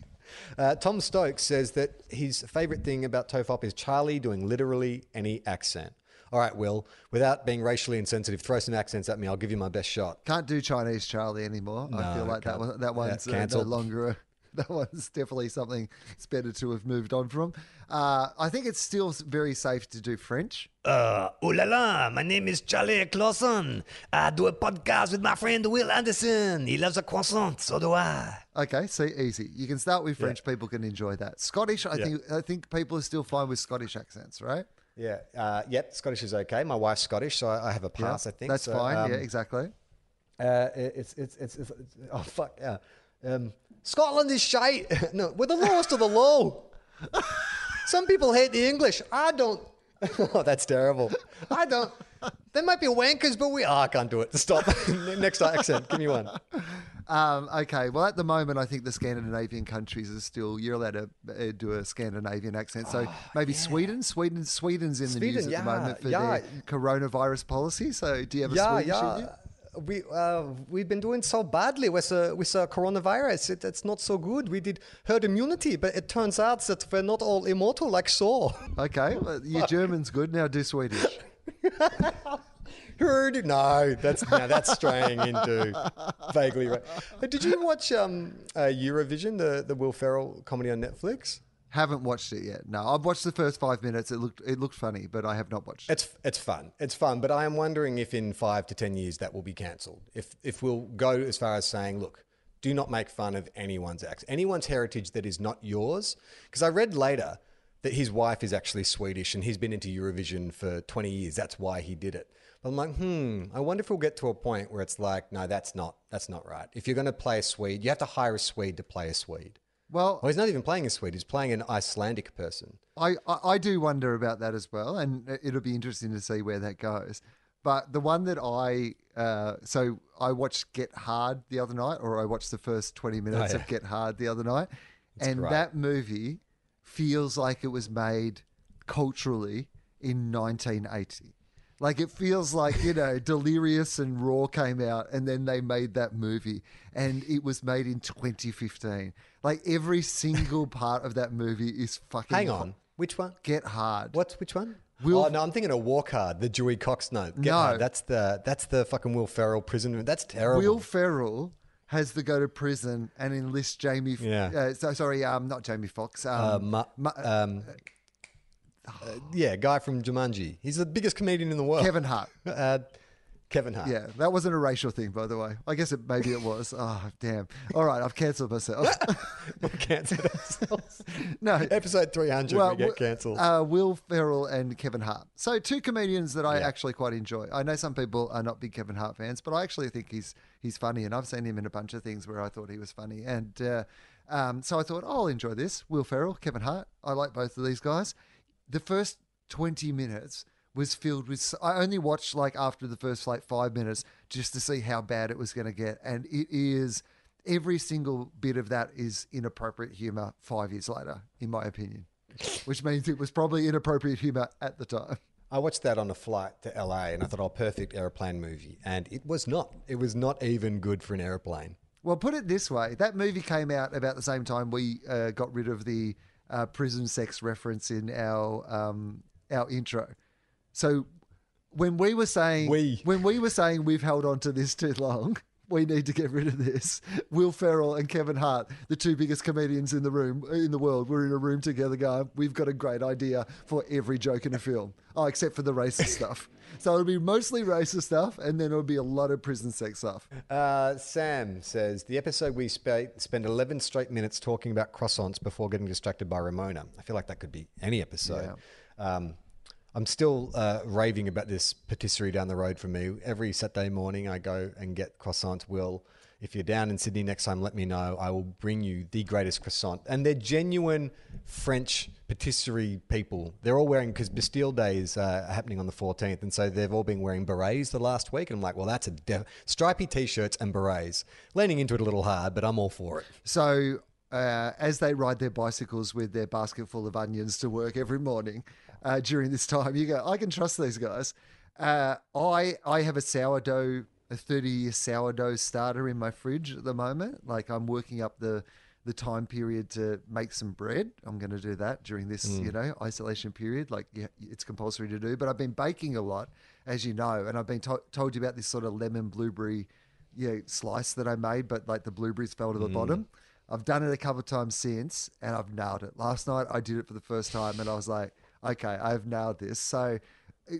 Uh, Tom Stokes says that his favourite thing about Tofop is Charlie doing literally any accent. All right, Will, without being racially insensitive, throw some accents at me. I'll give you my best shot. Can't do Chinese Charlie anymore. I feel like that one, that one's uh, no longer. That one's definitely something it's better to have moved on from. Uh, I think it's still very safe to do French. Uh, oh la la, my name is Charlie Clausen. I do a podcast with my friend Will Anderson. He loves a croissant, so do I. Okay, see, easy. You can start with French. People can enjoy that. Scottish, I Yeah. think. I think people are still fine with Scottish accents, right? Yeah, uh, yep, Scottish is okay. My wife's Scottish, so I have a pass, I think. That's So, fine. um, yeah, exactly. Uh, it's, it's, it's, it's, it's- oh, fuck, yeah. Um, Scotland is shite. no, we're the lowest of the low. Some people hate the English. I don't. oh, that's terrible. I don't. They might be wankers, but we. Oh, I can't do it. Stop. Next accent. Give me one. Um, okay, well, at the moment, I think the Scandinavian countries are still you're allowed to uh, do a Scandinavian accent. So maybe Sweden, Sweden, Sweden's in the news Oh, Sweden, at the moment for yeah. their coronavirus policy. So do you have a Yeah, Swedish yeah. We uh, we've been doing so badly with uh, with uh, coronavirus. It, it's not so good. We did herd immunity, but it turns out that we're not all immortal like Saw. Okay, well, your German's good. Now do Swedish. No, that's no, that's straying into vaguely. Right. Uh, Did you watch um, uh, Eurovision, the the Will Ferrell comedy on Netflix? Haven't watched it yet. No, I've watched the first five minutes. It looked it looked funny, but I have not watched it. It's it's fun. It's fun, but I am wondering if in five to ten years that will be cancelled. If if we'll go as far as saying, look, do not make fun of anyone's acts, anyone's heritage that is not yours. Because I read later that his wife is actually Swedish and he's been into Eurovision for twenty years. That's why he did it. But I'm like, hmm, I wonder if we'll get to a point where it's like, no, that's not that's not right. If you're going to play a Swede, you have to hire a Swede to play a Swede. Well, Well, he's not even playing a Swede. He's playing an Icelandic person. I, I, I do wonder about that as well, and it'll be interesting to see where that goes. But the one that I uh, so I watched Get Hard the other night, or I watched the first twenty minutes Oh, yeah. of Get Hard the other night, and great. that movie feels like it was made culturally in 1980. Like it feels like you know, Delirious and Raw came out, and then they made that movie, and it was made in 2015. Like every single part of that movie is fucking. Hang on, which one? Get Hard. What's which one? Will- oh no, I'm thinking of Walk Hard, the Dewey Cox note. Get No. Hard, that's the that's the fucking Will Ferrell prison. That's terrible. Will Ferrell has to go to prison and enlist Jamie. Yeah. Uh, so sorry, um, not Jamie Foxx. Um, uh, Ma- Ma- um, uh, yeah, guy from Jumanji. He's the biggest comedian in the world. Kevin Hart. Kevin Hart. Yeah, that wasn't a racial thing, by the way. I guess it maybe it was. Oh, damn. All right, I've cancelled myself. we cancelled ourselves. no. Episode 300, we get cancelled. Uh, Will Ferrell and Kevin Hart. So two comedians that I Yeah. actually quite enjoy. I know some people are not big Kevin Hart fans, but I actually think he's he's funny, and I've seen him in a bunch of things where I thought he was funny. And uh, um, so I thought, oh, I'll enjoy this. Will Ferrell, Kevin Hart. I like both of these guys. The first twenty minutes was filled with. I only watched like after the first like five minutes just to see how bad it was going to get, and it is. Every single bit of that is inappropriate humor five years later, in my opinion which means it was probably inappropriate humor at the time. I watched that on a flight to LA and I thought, oh, perfect airplane movie. And it was not. It was not even good for an airplane. Well, put it this way: that movie came out about the same time we uh, got rid of the uh, prison sex reference in our um, our intro. So when we were saying We. when we were saying we've held on to this too long. We need to get rid of this. Will Ferrell and Kevin Hart, the two biggest comedians in the room in the world, were in a room together going, We've got a great idea for every joke in a film. Oh, except for the racist stuff. So it'll be mostly racist stuff, and then it'll be a lot of prison sex stuff. Uh, Sam says the episode we spend 11 straight minutes talking about croissants before getting distracted by Ramona. I feel like that could be any episode. Um, I'm still uh, raving about this patisserie down the road from me. Every Saturday morning, I go and get croissants. Will, if you're down in Sydney next time, let me know. I will bring you the greatest croissant. And they're genuine French patisserie people. They're all wearing, because Bastille Day is uh, happening on the 14th. And so they've all been wearing berets the last week. And I'm like, well, that's a def- stripy t shirts and berets. Leaning into it a little hard, but I'm all for it. So uh, as they ride their bicycles with their basket full of onions to work every morning uh, during this time, you go, I can trust these guys. Uh, I I have a sourdough, a thirty year sourdough starter in my fridge at the moment. Like I'm working up the the time period to make some bread. I'm going to do that during this, you know, isolation period. Like yeah, it's compulsory to do. But I've been baking a lot, as you know, and I've been to- told you about this sort of lemon blueberry, yeah, slice that I made, but like the blueberries fell to the bottom. I've done it a couple of times since, and I've nailed it. Last night I did it for the first time, and I was like, okay, I've nailed this. So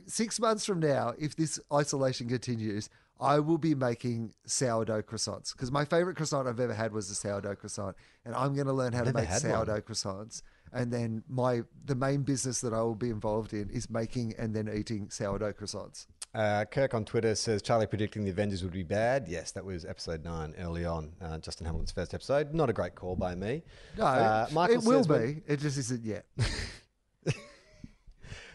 six months from now, if this isolation continues, I will be making sourdough croissants because my favorite croissant I've ever had was a sourdough croissant, and I'm going to learn how to make had one. sourdough croissants. And then my the main business that I will be involved in is making and then eating sourdough croissants. Uh, Kirk on Twitter says Charlie predicting the Avengers would be bad. Yes, that was episode nine early on, uh, Justin Hamilton's first episode. Not a great call by me. No, Uh, Michael it will says when- be. It just isn't yet.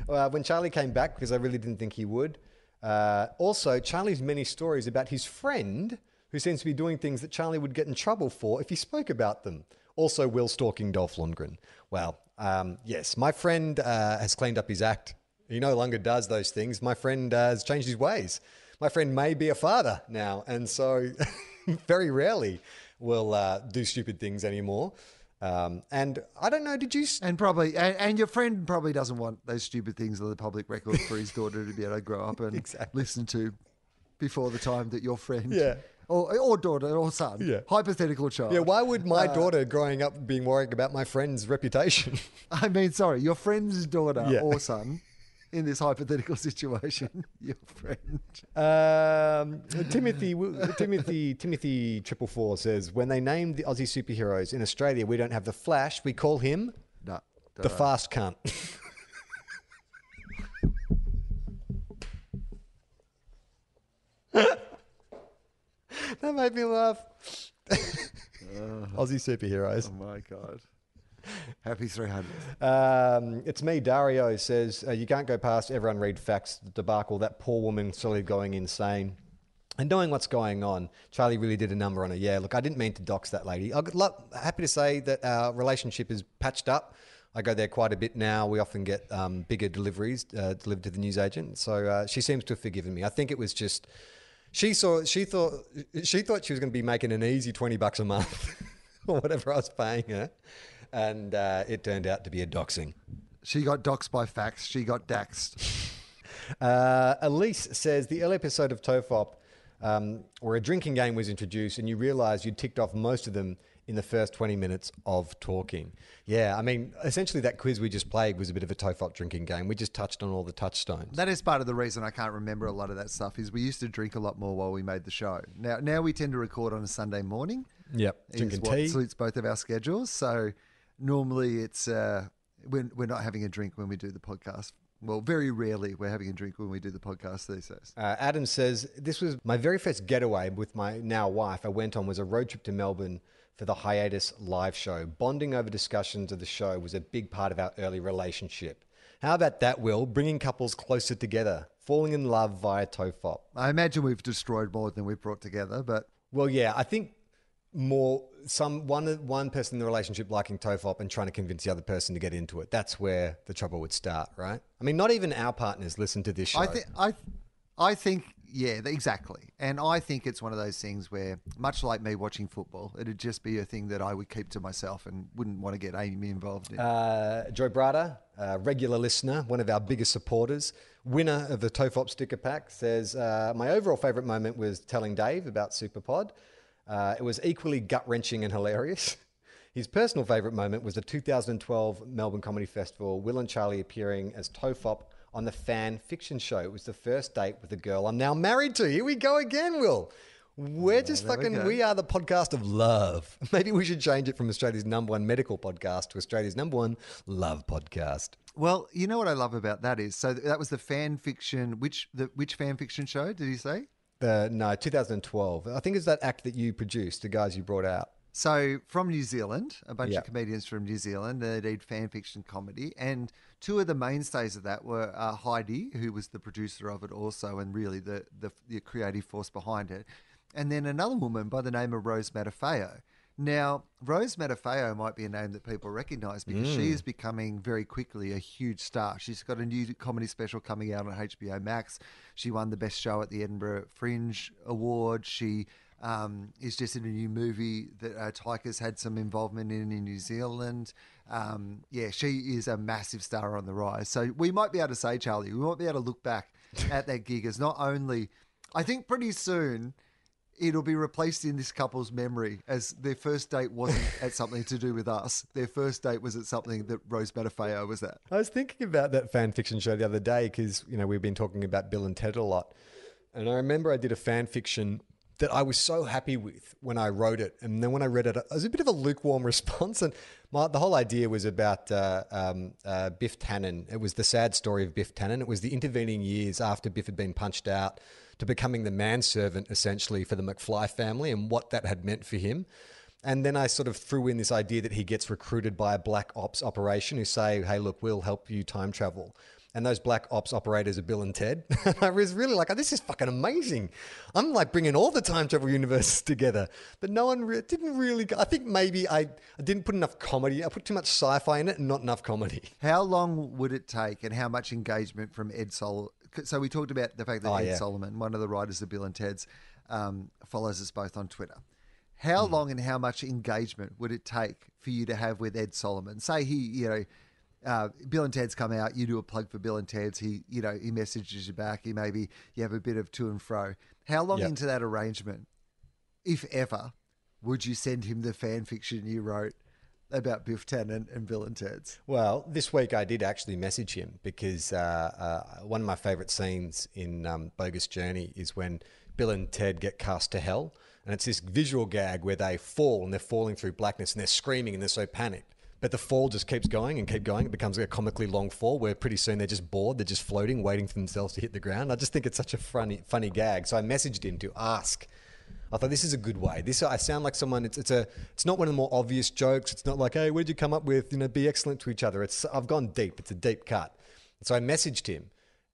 uh, when Charlie came back, because I really didn't think he would. Uh, also, Charlie's many stories about his friend who seems to be doing things that Charlie would get in trouble for if he spoke about them. Also, Will stalking Dolph Lundgren. Well, um, yes, my friend uh, has cleaned up his act. He no longer does those things. My friend uh, has changed his ways. My friend may be a father now, and so very rarely will uh, do stupid things anymore. Um, and I don't know, did you? And probably, and, and your friend probably doesn't want those stupid things on the public record for his daughter to be able to grow up and Exactly. listen to before the time that your friend Yeah. or, or daughter or son. Yeah. Hypothetical child. Yeah, why would my daughter growing up being worried about my friend's reputation? I mean, sorry, your friend's daughter Yeah. or son in this hypothetical situation, your friend. Um, Timothy, Timothy, Timothy Triple Four says when they named the Aussie superheroes in Australia, we don't have the Flash. We call him No. the fast cunt. that made me laugh. Aussie superheroes. Oh my God. Happy 300. Um, it's me, Dario says, uh, you can't go past everyone read facts debacle. That poor woman slowly going insane. And knowing what's going on, Charlie really did a number on her. Yeah, look, I didn't mean to dox that lady. I'm happy to say that our relationship is patched up. I go there quite a bit now. We often get um, bigger deliveries uh, delivered to the newsagent. So uh, she seems to have forgiven me. I think it was just she saw she thought she thought she was going to be making an easy twenty bucks a month or whatever I was paying her, and uh, it turned out to be a doxing. She got doxed by fax. She got daxed. Uh, Elise says the early episode of Tofop, um, where a drinking game was introduced, and you realised you'd ticked off most of them in the first 20 minutes of talking. Yeah, I mean, essentially that quiz we just played was a bit of a Tofop drinking game. We just touched on all the touchstones. That is part of the reason I can't remember a lot of that stuff. Is we used to drink a lot more while we made the show. Now, now we tend to record on a Sunday morning. Yep, is drinking what tea. suits both of our schedules. So normally it's uh, we're, we're not having a drink when we do the podcast. Well, very rarely we're having a drink when we do the podcast these days. Uh, Adam says, This was my very first getaway with my now wife. I went on was a road trip to Melbourne for the hiatus live show. Bonding over discussions of the show was a big part of our early relationship. How about that, Will? Bringing couples closer together, falling in love via Tofop. I imagine we've destroyed more than we've brought together, but Well, yeah, I think more some one one person in the relationship liking Tofop and trying to convince the other person to get into it. That's where the trouble would start, right? I mean, not even our partners listen to this show. I think I I think yeah, exactly. And I think it's one of those things where, much like me watching football, it'd just be a thing that I would keep to myself and wouldn't want to get Amy involved in. Uh, Joy Brada, a regular listener, one of our biggest supporters, winner of the Tofop sticker pack, says, uh, My overall favourite moment was telling Dave about Superpod. Uh, it was equally gut wrenching and hilarious. His personal favourite moment was the 2012 Melbourne Comedy Festival, Will and Charlie appearing as Tofop on the fan fiction show. It was the first date with a girl I'm now married to. Here we go again, Will. We're just there we fucking, go. we are the podcast of love. Maybe we should change it from Australia's number one medical podcast to Australia's number one love podcast. well, you know what I love about that is so that was the fan fiction. Which the which fan fiction show did he say? Uh, no, 2012. I think it's that act that you produced, the guys you brought out. So from New Zealand, a bunch Yeah. of comedians from New Zealand, they did fan fiction comedy, and two of the mainstays of that were uh, Heidi, who was the producer of it also, and really the, the the creative force behind it, and then another woman by the name of Rose Matafeo. Now, Rose Matafeo might be a name that people recognise because she is becoming very quickly a huge star. She's got a new comedy special coming out on HBO Max. She won the best show at the Edinburgh Fringe Award. She um, is just in a new movie that uh, Taika's had some involvement in in New Zealand. Um, yeah, she is a massive star on the rise. So we might be able to say, Charlie, we might be able to look back at that gig as not only, I think pretty soon it'll be replaced in this couple's memory as their first date wasn't at something to do with us. Their first date was at something that Rose Matafeo was at. I was thinking about that fan fiction show the other day because, you know, we've been talking about Bill and Ted a lot. And I remember I did a fan fiction that I was so happy with when I wrote it. And then when I read it, it was a bit of a lukewarm response. And my, the whole idea was about uh, um, uh, Biff Tannen. It was the sad story of Biff Tannen. It was the intervening years after Biff had been punched out to becoming the manservant, essentially, for the McFly family and what that had meant for him. And then I sort of threw in this idea that he gets recruited by a black ops operation who say, hey, look, we'll help you time travel. And those black ops operators are Bill and Ted. I was really like, oh, this is fucking amazing. I'm like bringing all the time travel universes together. But no one re- didn't really, go- I think maybe I, I didn't put enough comedy. I put too much sci fi in it and not enough comedy. How long would it take and how much engagement from Ed Sol? So we talked about the fact that Oh, Ed yeah. Solomon, one of the writers of Bill and Ted's, um, follows us both on Twitter. How Hmm. long and how much engagement would it take for you to have with Ed Solomon? Say he, you know, uh, Bill and Ted's come out. You do a plug for Bill and Ted's. He, you know, he messages you back. He maybe you have a bit of to and fro. How long Yep. into that arrangement if ever, would you send him the fan fiction you wrote about Biff Tannen and Bill and Ted's? Well, this week I did actually message him because uh, uh, one of my favourite scenes in um, Bogus Journey is when Bill and Ted get cast to hell. And it's this visual gag where they fall and they're falling through blackness and they're screaming and they're so panicked. But the fall just keeps going and keep going. It becomes a comically long fall where pretty soon they're just bored. They're just floating, waiting for themselves to hit the ground. I just think it's such a funny, funny gag. So I messaged him to ask. I thought this is a good way. This I sound like someone. It's, it's a. It's not one of the more obvious jokes. It's not like, hey, where'd you come up with? You know, be excellent to each other. It's. I've gone deep. It's a deep cut. So I messaged him,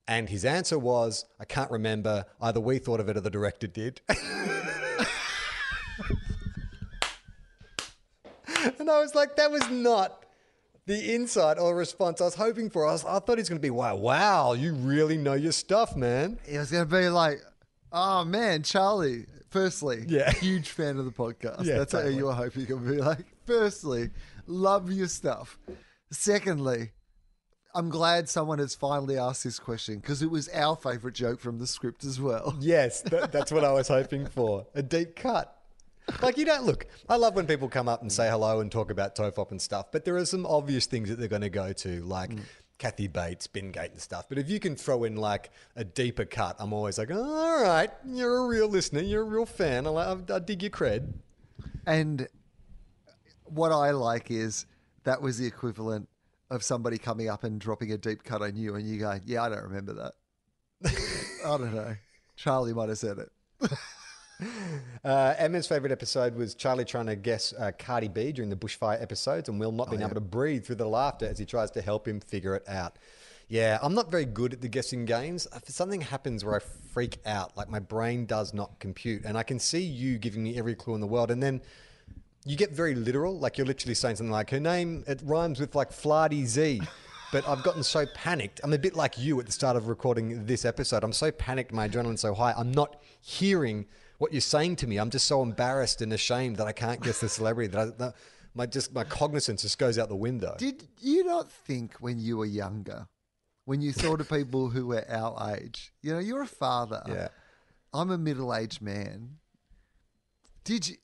and his answer was, I can't remember. Either we thought of it or the director did. And I was like, that was not the insight or response I was hoping for. I, was, I thought he's going to be, wow, wow, you really know your stuff, man. It was going to be like, oh man, Charlie. Firstly, Yeah. huge fan of the podcast. Yeah, That's totally. how you were hoping would be like. Firstly, love your stuff. Secondly, I'm glad someone has finally asked this question because it was our favorite joke from the script as well. Yes, that, that's what I was hoping for. A deep cut. Like you don't look. I love when people come up and say hello and talk about Tofop and stuff, but there are some obvious things that they're going to go to, like mm. Kathy Bates, Bingate, and stuff. But if you can throw in like a deeper cut, I'm always like, all right, you're a real listener, you're a real fan. I, like- I dig your cred. And what I like is that was the equivalent of somebody coming up and dropping a deep cut on you, and you go, "Yeah, I don't remember that." I don't know. Charlie might have said it. Uh, Emma's favourite episode was Charlie trying to guess uh, Cardi B during the bushfire episodes and Will not being able to breathe through the laughter as he tries to help him figure it out. Yeah, I'm not very good at the guessing games. If something happens where I freak out, like my brain does not compute, and I can see you giving me every clue in the world, and then you get very literal. Like you're literally saying something like, her name, it rhymes with like Flardy Z. But I've gotten so panicked. I'm a bit like you at the start of recording this episode. I'm so panicked, my adrenaline's so high. I'm not hearing what you're saying to me. I'm just so embarrassed and ashamed that I can't guess the celebrity. That, I, that my just my cognizance just goes out the window. Did you not think when you were younger, when you thought of people who were our age, you know, you're a father. Yeah. I'm a middle aged man. Did you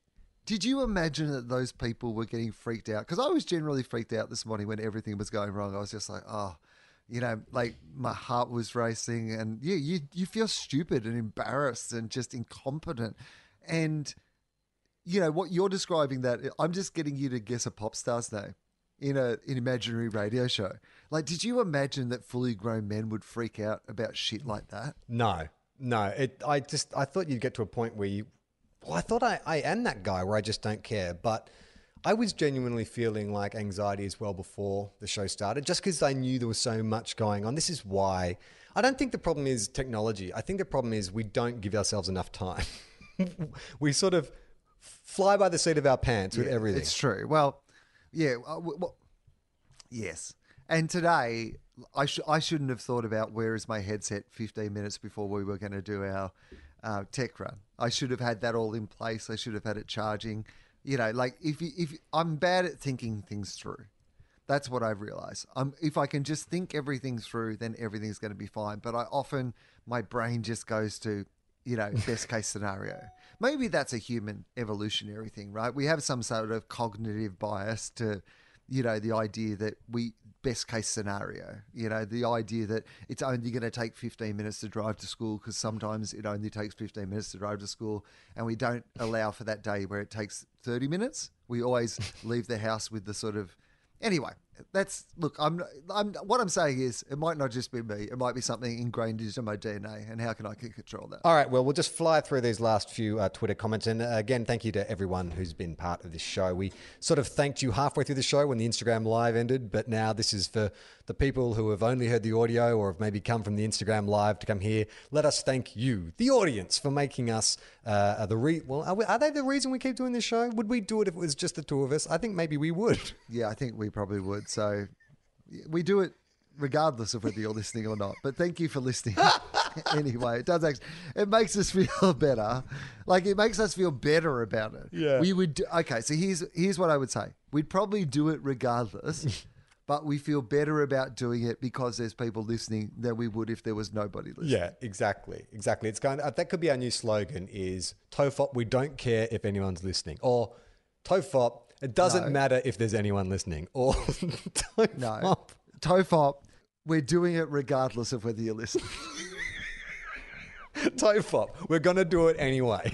did you imagine that those people were getting freaked out? Because I was generally freaked out this morning when everything was going wrong. I was just like, oh, you know, like my heart was racing, and yeah, you you feel stupid and embarrassed and just incompetent, and you know what you're describing that I'm just getting you to guess a pop star's name in a an imaginary radio show. Like, did you imagine that fully grown men would freak out about shit like that? No, no. It. I just. I thought you'd get to a point where you. Well, I thought I, I am that guy where I just don't care, but I was genuinely feeling like anxiety as well before the show started, just because I knew there was so much going on. This is why I don't think the problem is technology. I think the problem is we don't give ourselves enough time. we sort of fly by the seat of our pants with everything. It's true. Well, yeah. uh, Well, yes. And today, I sh- I shouldn't have thought about where is my headset 15 minutes before we were going to do our uh, tech run. I should have had that all in place. I should have had it charging. You know, like if you, if I'm bad at thinking things through. That's what I've realized. Um, if I can just think everything through, then everything's going to be fine. But I often my brain just goes to, you know, best case scenario. Maybe that's a human evolutionary thing, right? We have some sort of cognitive bias to, you know, the idea that we best case scenario. You know, the idea that it's only going to take 15 minutes to drive to school because sometimes it only takes 15 minutes to drive to school, and we don't allow for that day where it takes 30 minutes. We always leave the house with the sort of Anyway, that's look. I'm. I'm. What I'm saying is, it might not just be me. It might be something ingrained into my DNA. And how can I control that? All right, well, we'll just fly through these last few uh, Twitter comments. And uh, again, thank you to everyone who's been part of this show. We sort of thanked you halfway through the show when the Instagram live ended, but now this is for the people who have only heard the audio or have maybe come from the Instagram live to come here. Let us thank you, the audience, for making us uh, the re. Well, are, we, are they the reason we keep doing this show? Would we do it if it was just the two of us? I think maybe we would. Yeah, I think we probably would. So we do it regardless of whether you're listening or not. But thank you for listening. anyway, it does actually, it makes us feel better. Like it makes us feel better about it. Yeah. We would do, okay, so here's here's what I would say. We'd probably do it regardless. but we feel better about doing it because there's people listening than we would if there was nobody listening. Yeah, exactly, exactly. It's going. Uh, that could be our new slogan: is Tofop. We don't care if anyone's listening, or Tofop. It doesn't No. matter if there's anyone listening, or Tofop. No. Tofop, we're doing it regardless of whether you're listening. Tofop. We're gonna do it anyway.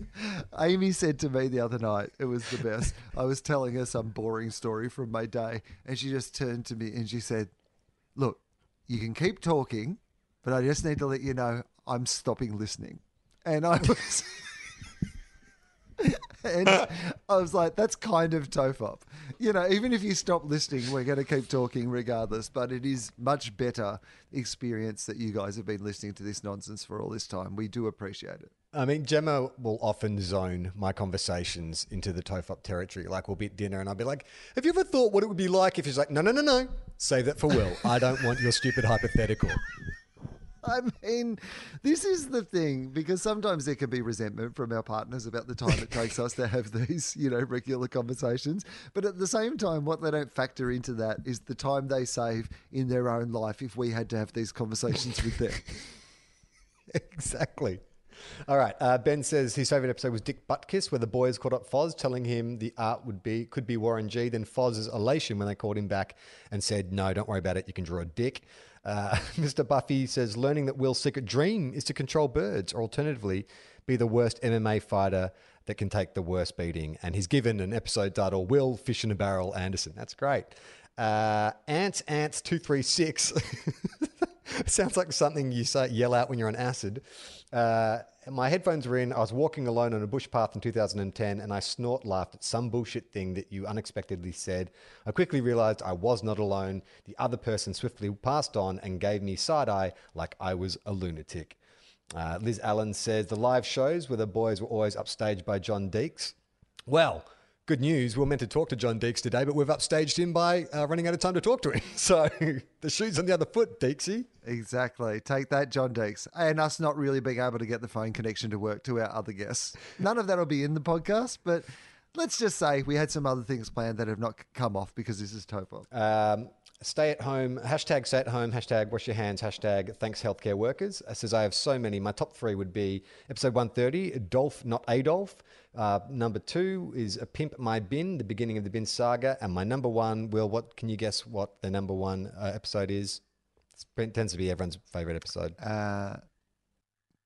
Amy said to me the other night, it was the best. I was telling her some boring story from my day, and she just turned to me and she said, Look, you can keep talking, but I just need to let you know I'm stopping listening. And I was. And I was like, that's kind of tofop. You know, even if you stop listening, we're going to keep talking regardless. But it is much better experience that you guys have been listening to this nonsense for all this time. We do appreciate it. I mean, Gemma will often zone my conversations into the Tofop territory. Like, we'll be at dinner and I'll be like, Have you ever thought what it would be like if she's like, No, no, no, no, save that for Will. I don't want your stupid hypothetical. I mean, this is the thing because sometimes there can be resentment from our partners about the time it takes us to have these, you know, regular conversations. But at the same time, what they don't factor into that is the time they save in their own life if we had to have these conversations with them. exactly. All right. Uh, ben says his favorite episode was Dick Buttkiss, where the boys called up Foz, telling him the art would be could be Warren G. Then Foz's elation when they called him back and said, "No, don't worry about it. You can draw a dick." Uh, Mr. Buffy says learning that Will's secret dream is to control birds, or alternatively, be the worst MMA fighter that can take the worst beating. And he's given an episode title: Will Fish in a Barrel Anderson. That's great. Uh, Ants Ants two three six. Sounds like something you say yell out when you're on acid. Uh, my headphones were in. I was walking alone on a bush path in 2010, and I snort laughed at some bullshit thing that you unexpectedly said. I quickly realized I was not alone. The other person swiftly passed on and gave me side eye like I was a lunatic. Uh, Liz Allen says the live shows where the boys were always upstaged by John Deeks. Well, good news. We were meant to talk to John Deeks today, but we've upstaged him by uh, running out of time to talk to him. So the shoe's on the other foot, Deeksy. Exactly. Take that, John Deeks. And us not really being able to get the phone connection to work to our other guests. None of that will be in the podcast, but let's just say we had some other things planned that have not come off because this is Tofop. Um, stay at home, hashtag stay at home, hashtag wash your hands, hashtag thanks healthcare workers. It says I have so many. My top three would be episode 130, Dolph, not Adolf. Uh, number two is a Pimp My Bin, the beginning of the Bin saga. And my number one, Will, what can you guess what the number one uh, episode is? It tends to be everyone's favorite episode. Uh,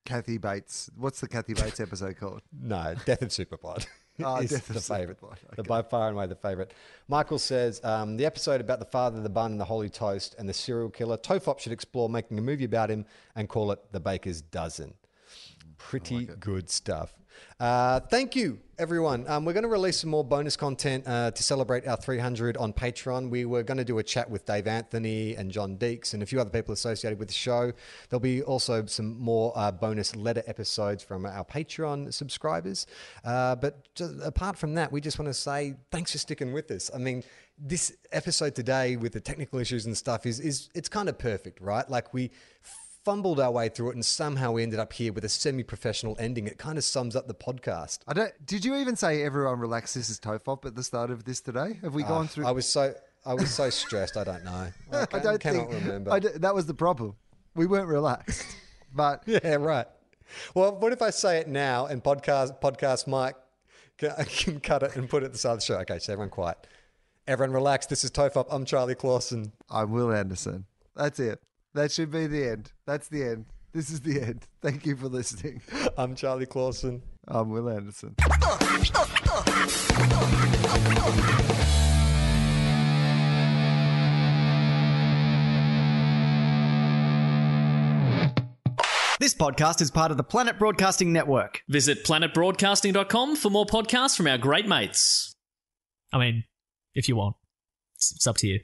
Kathy Bates. What's the Kathy Bates episode called? No, Death of Superpod. Oh, is the favorite. Superpod, The by far and away the favorite. Michael says um, the episode about the father, the bun, and the holy toast, and the serial killer. Tofop should explore making a movie about him and call it The Baker's Dozen. Pretty good stuff. Uh, thank you, everyone. Um, we're going to release some more bonus content uh, to celebrate our 300 on Patreon. We were going to do a chat with Dave Anthony and John Deeks and a few other people associated with the show. There'll be also some more uh, bonus letter episodes from our Patreon subscribers. Uh, but apart from that, we just want to say thanks for sticking with us. I mean, this episode today with the technical issues and stuff is is it's kind of perfect, right? Like we fumbled our way through it and somehow we ended up here with a semi-professional ending. It kind of sums up the podcast. I don't. Did you even say everyone relax? This is Tofop at the start of this today. Have we ah, gone through? I was so I was so stressed. I don't know. I, I don't cannot think. remember. D- that was the problem. We weren't relaxed, but yeah, right. Well, what if I say it now and podcast podcast Mike can, can cut it and put it at the start of the show? Okay, so everyone quiet. Everyone relax. This is Tofop. I'm Charlie Clausen. I'm Will Anderson. That's it. That should be the end. That's the end. This is the end. Thank you for listening. I'm Charlie Clausen. I'm Will Anderson. This podcast is part of the Planet Broadcasting Network. Visit planetbroadcasting.com for more podcasts from our great mates. I mean, if you want, it's, it's up to you.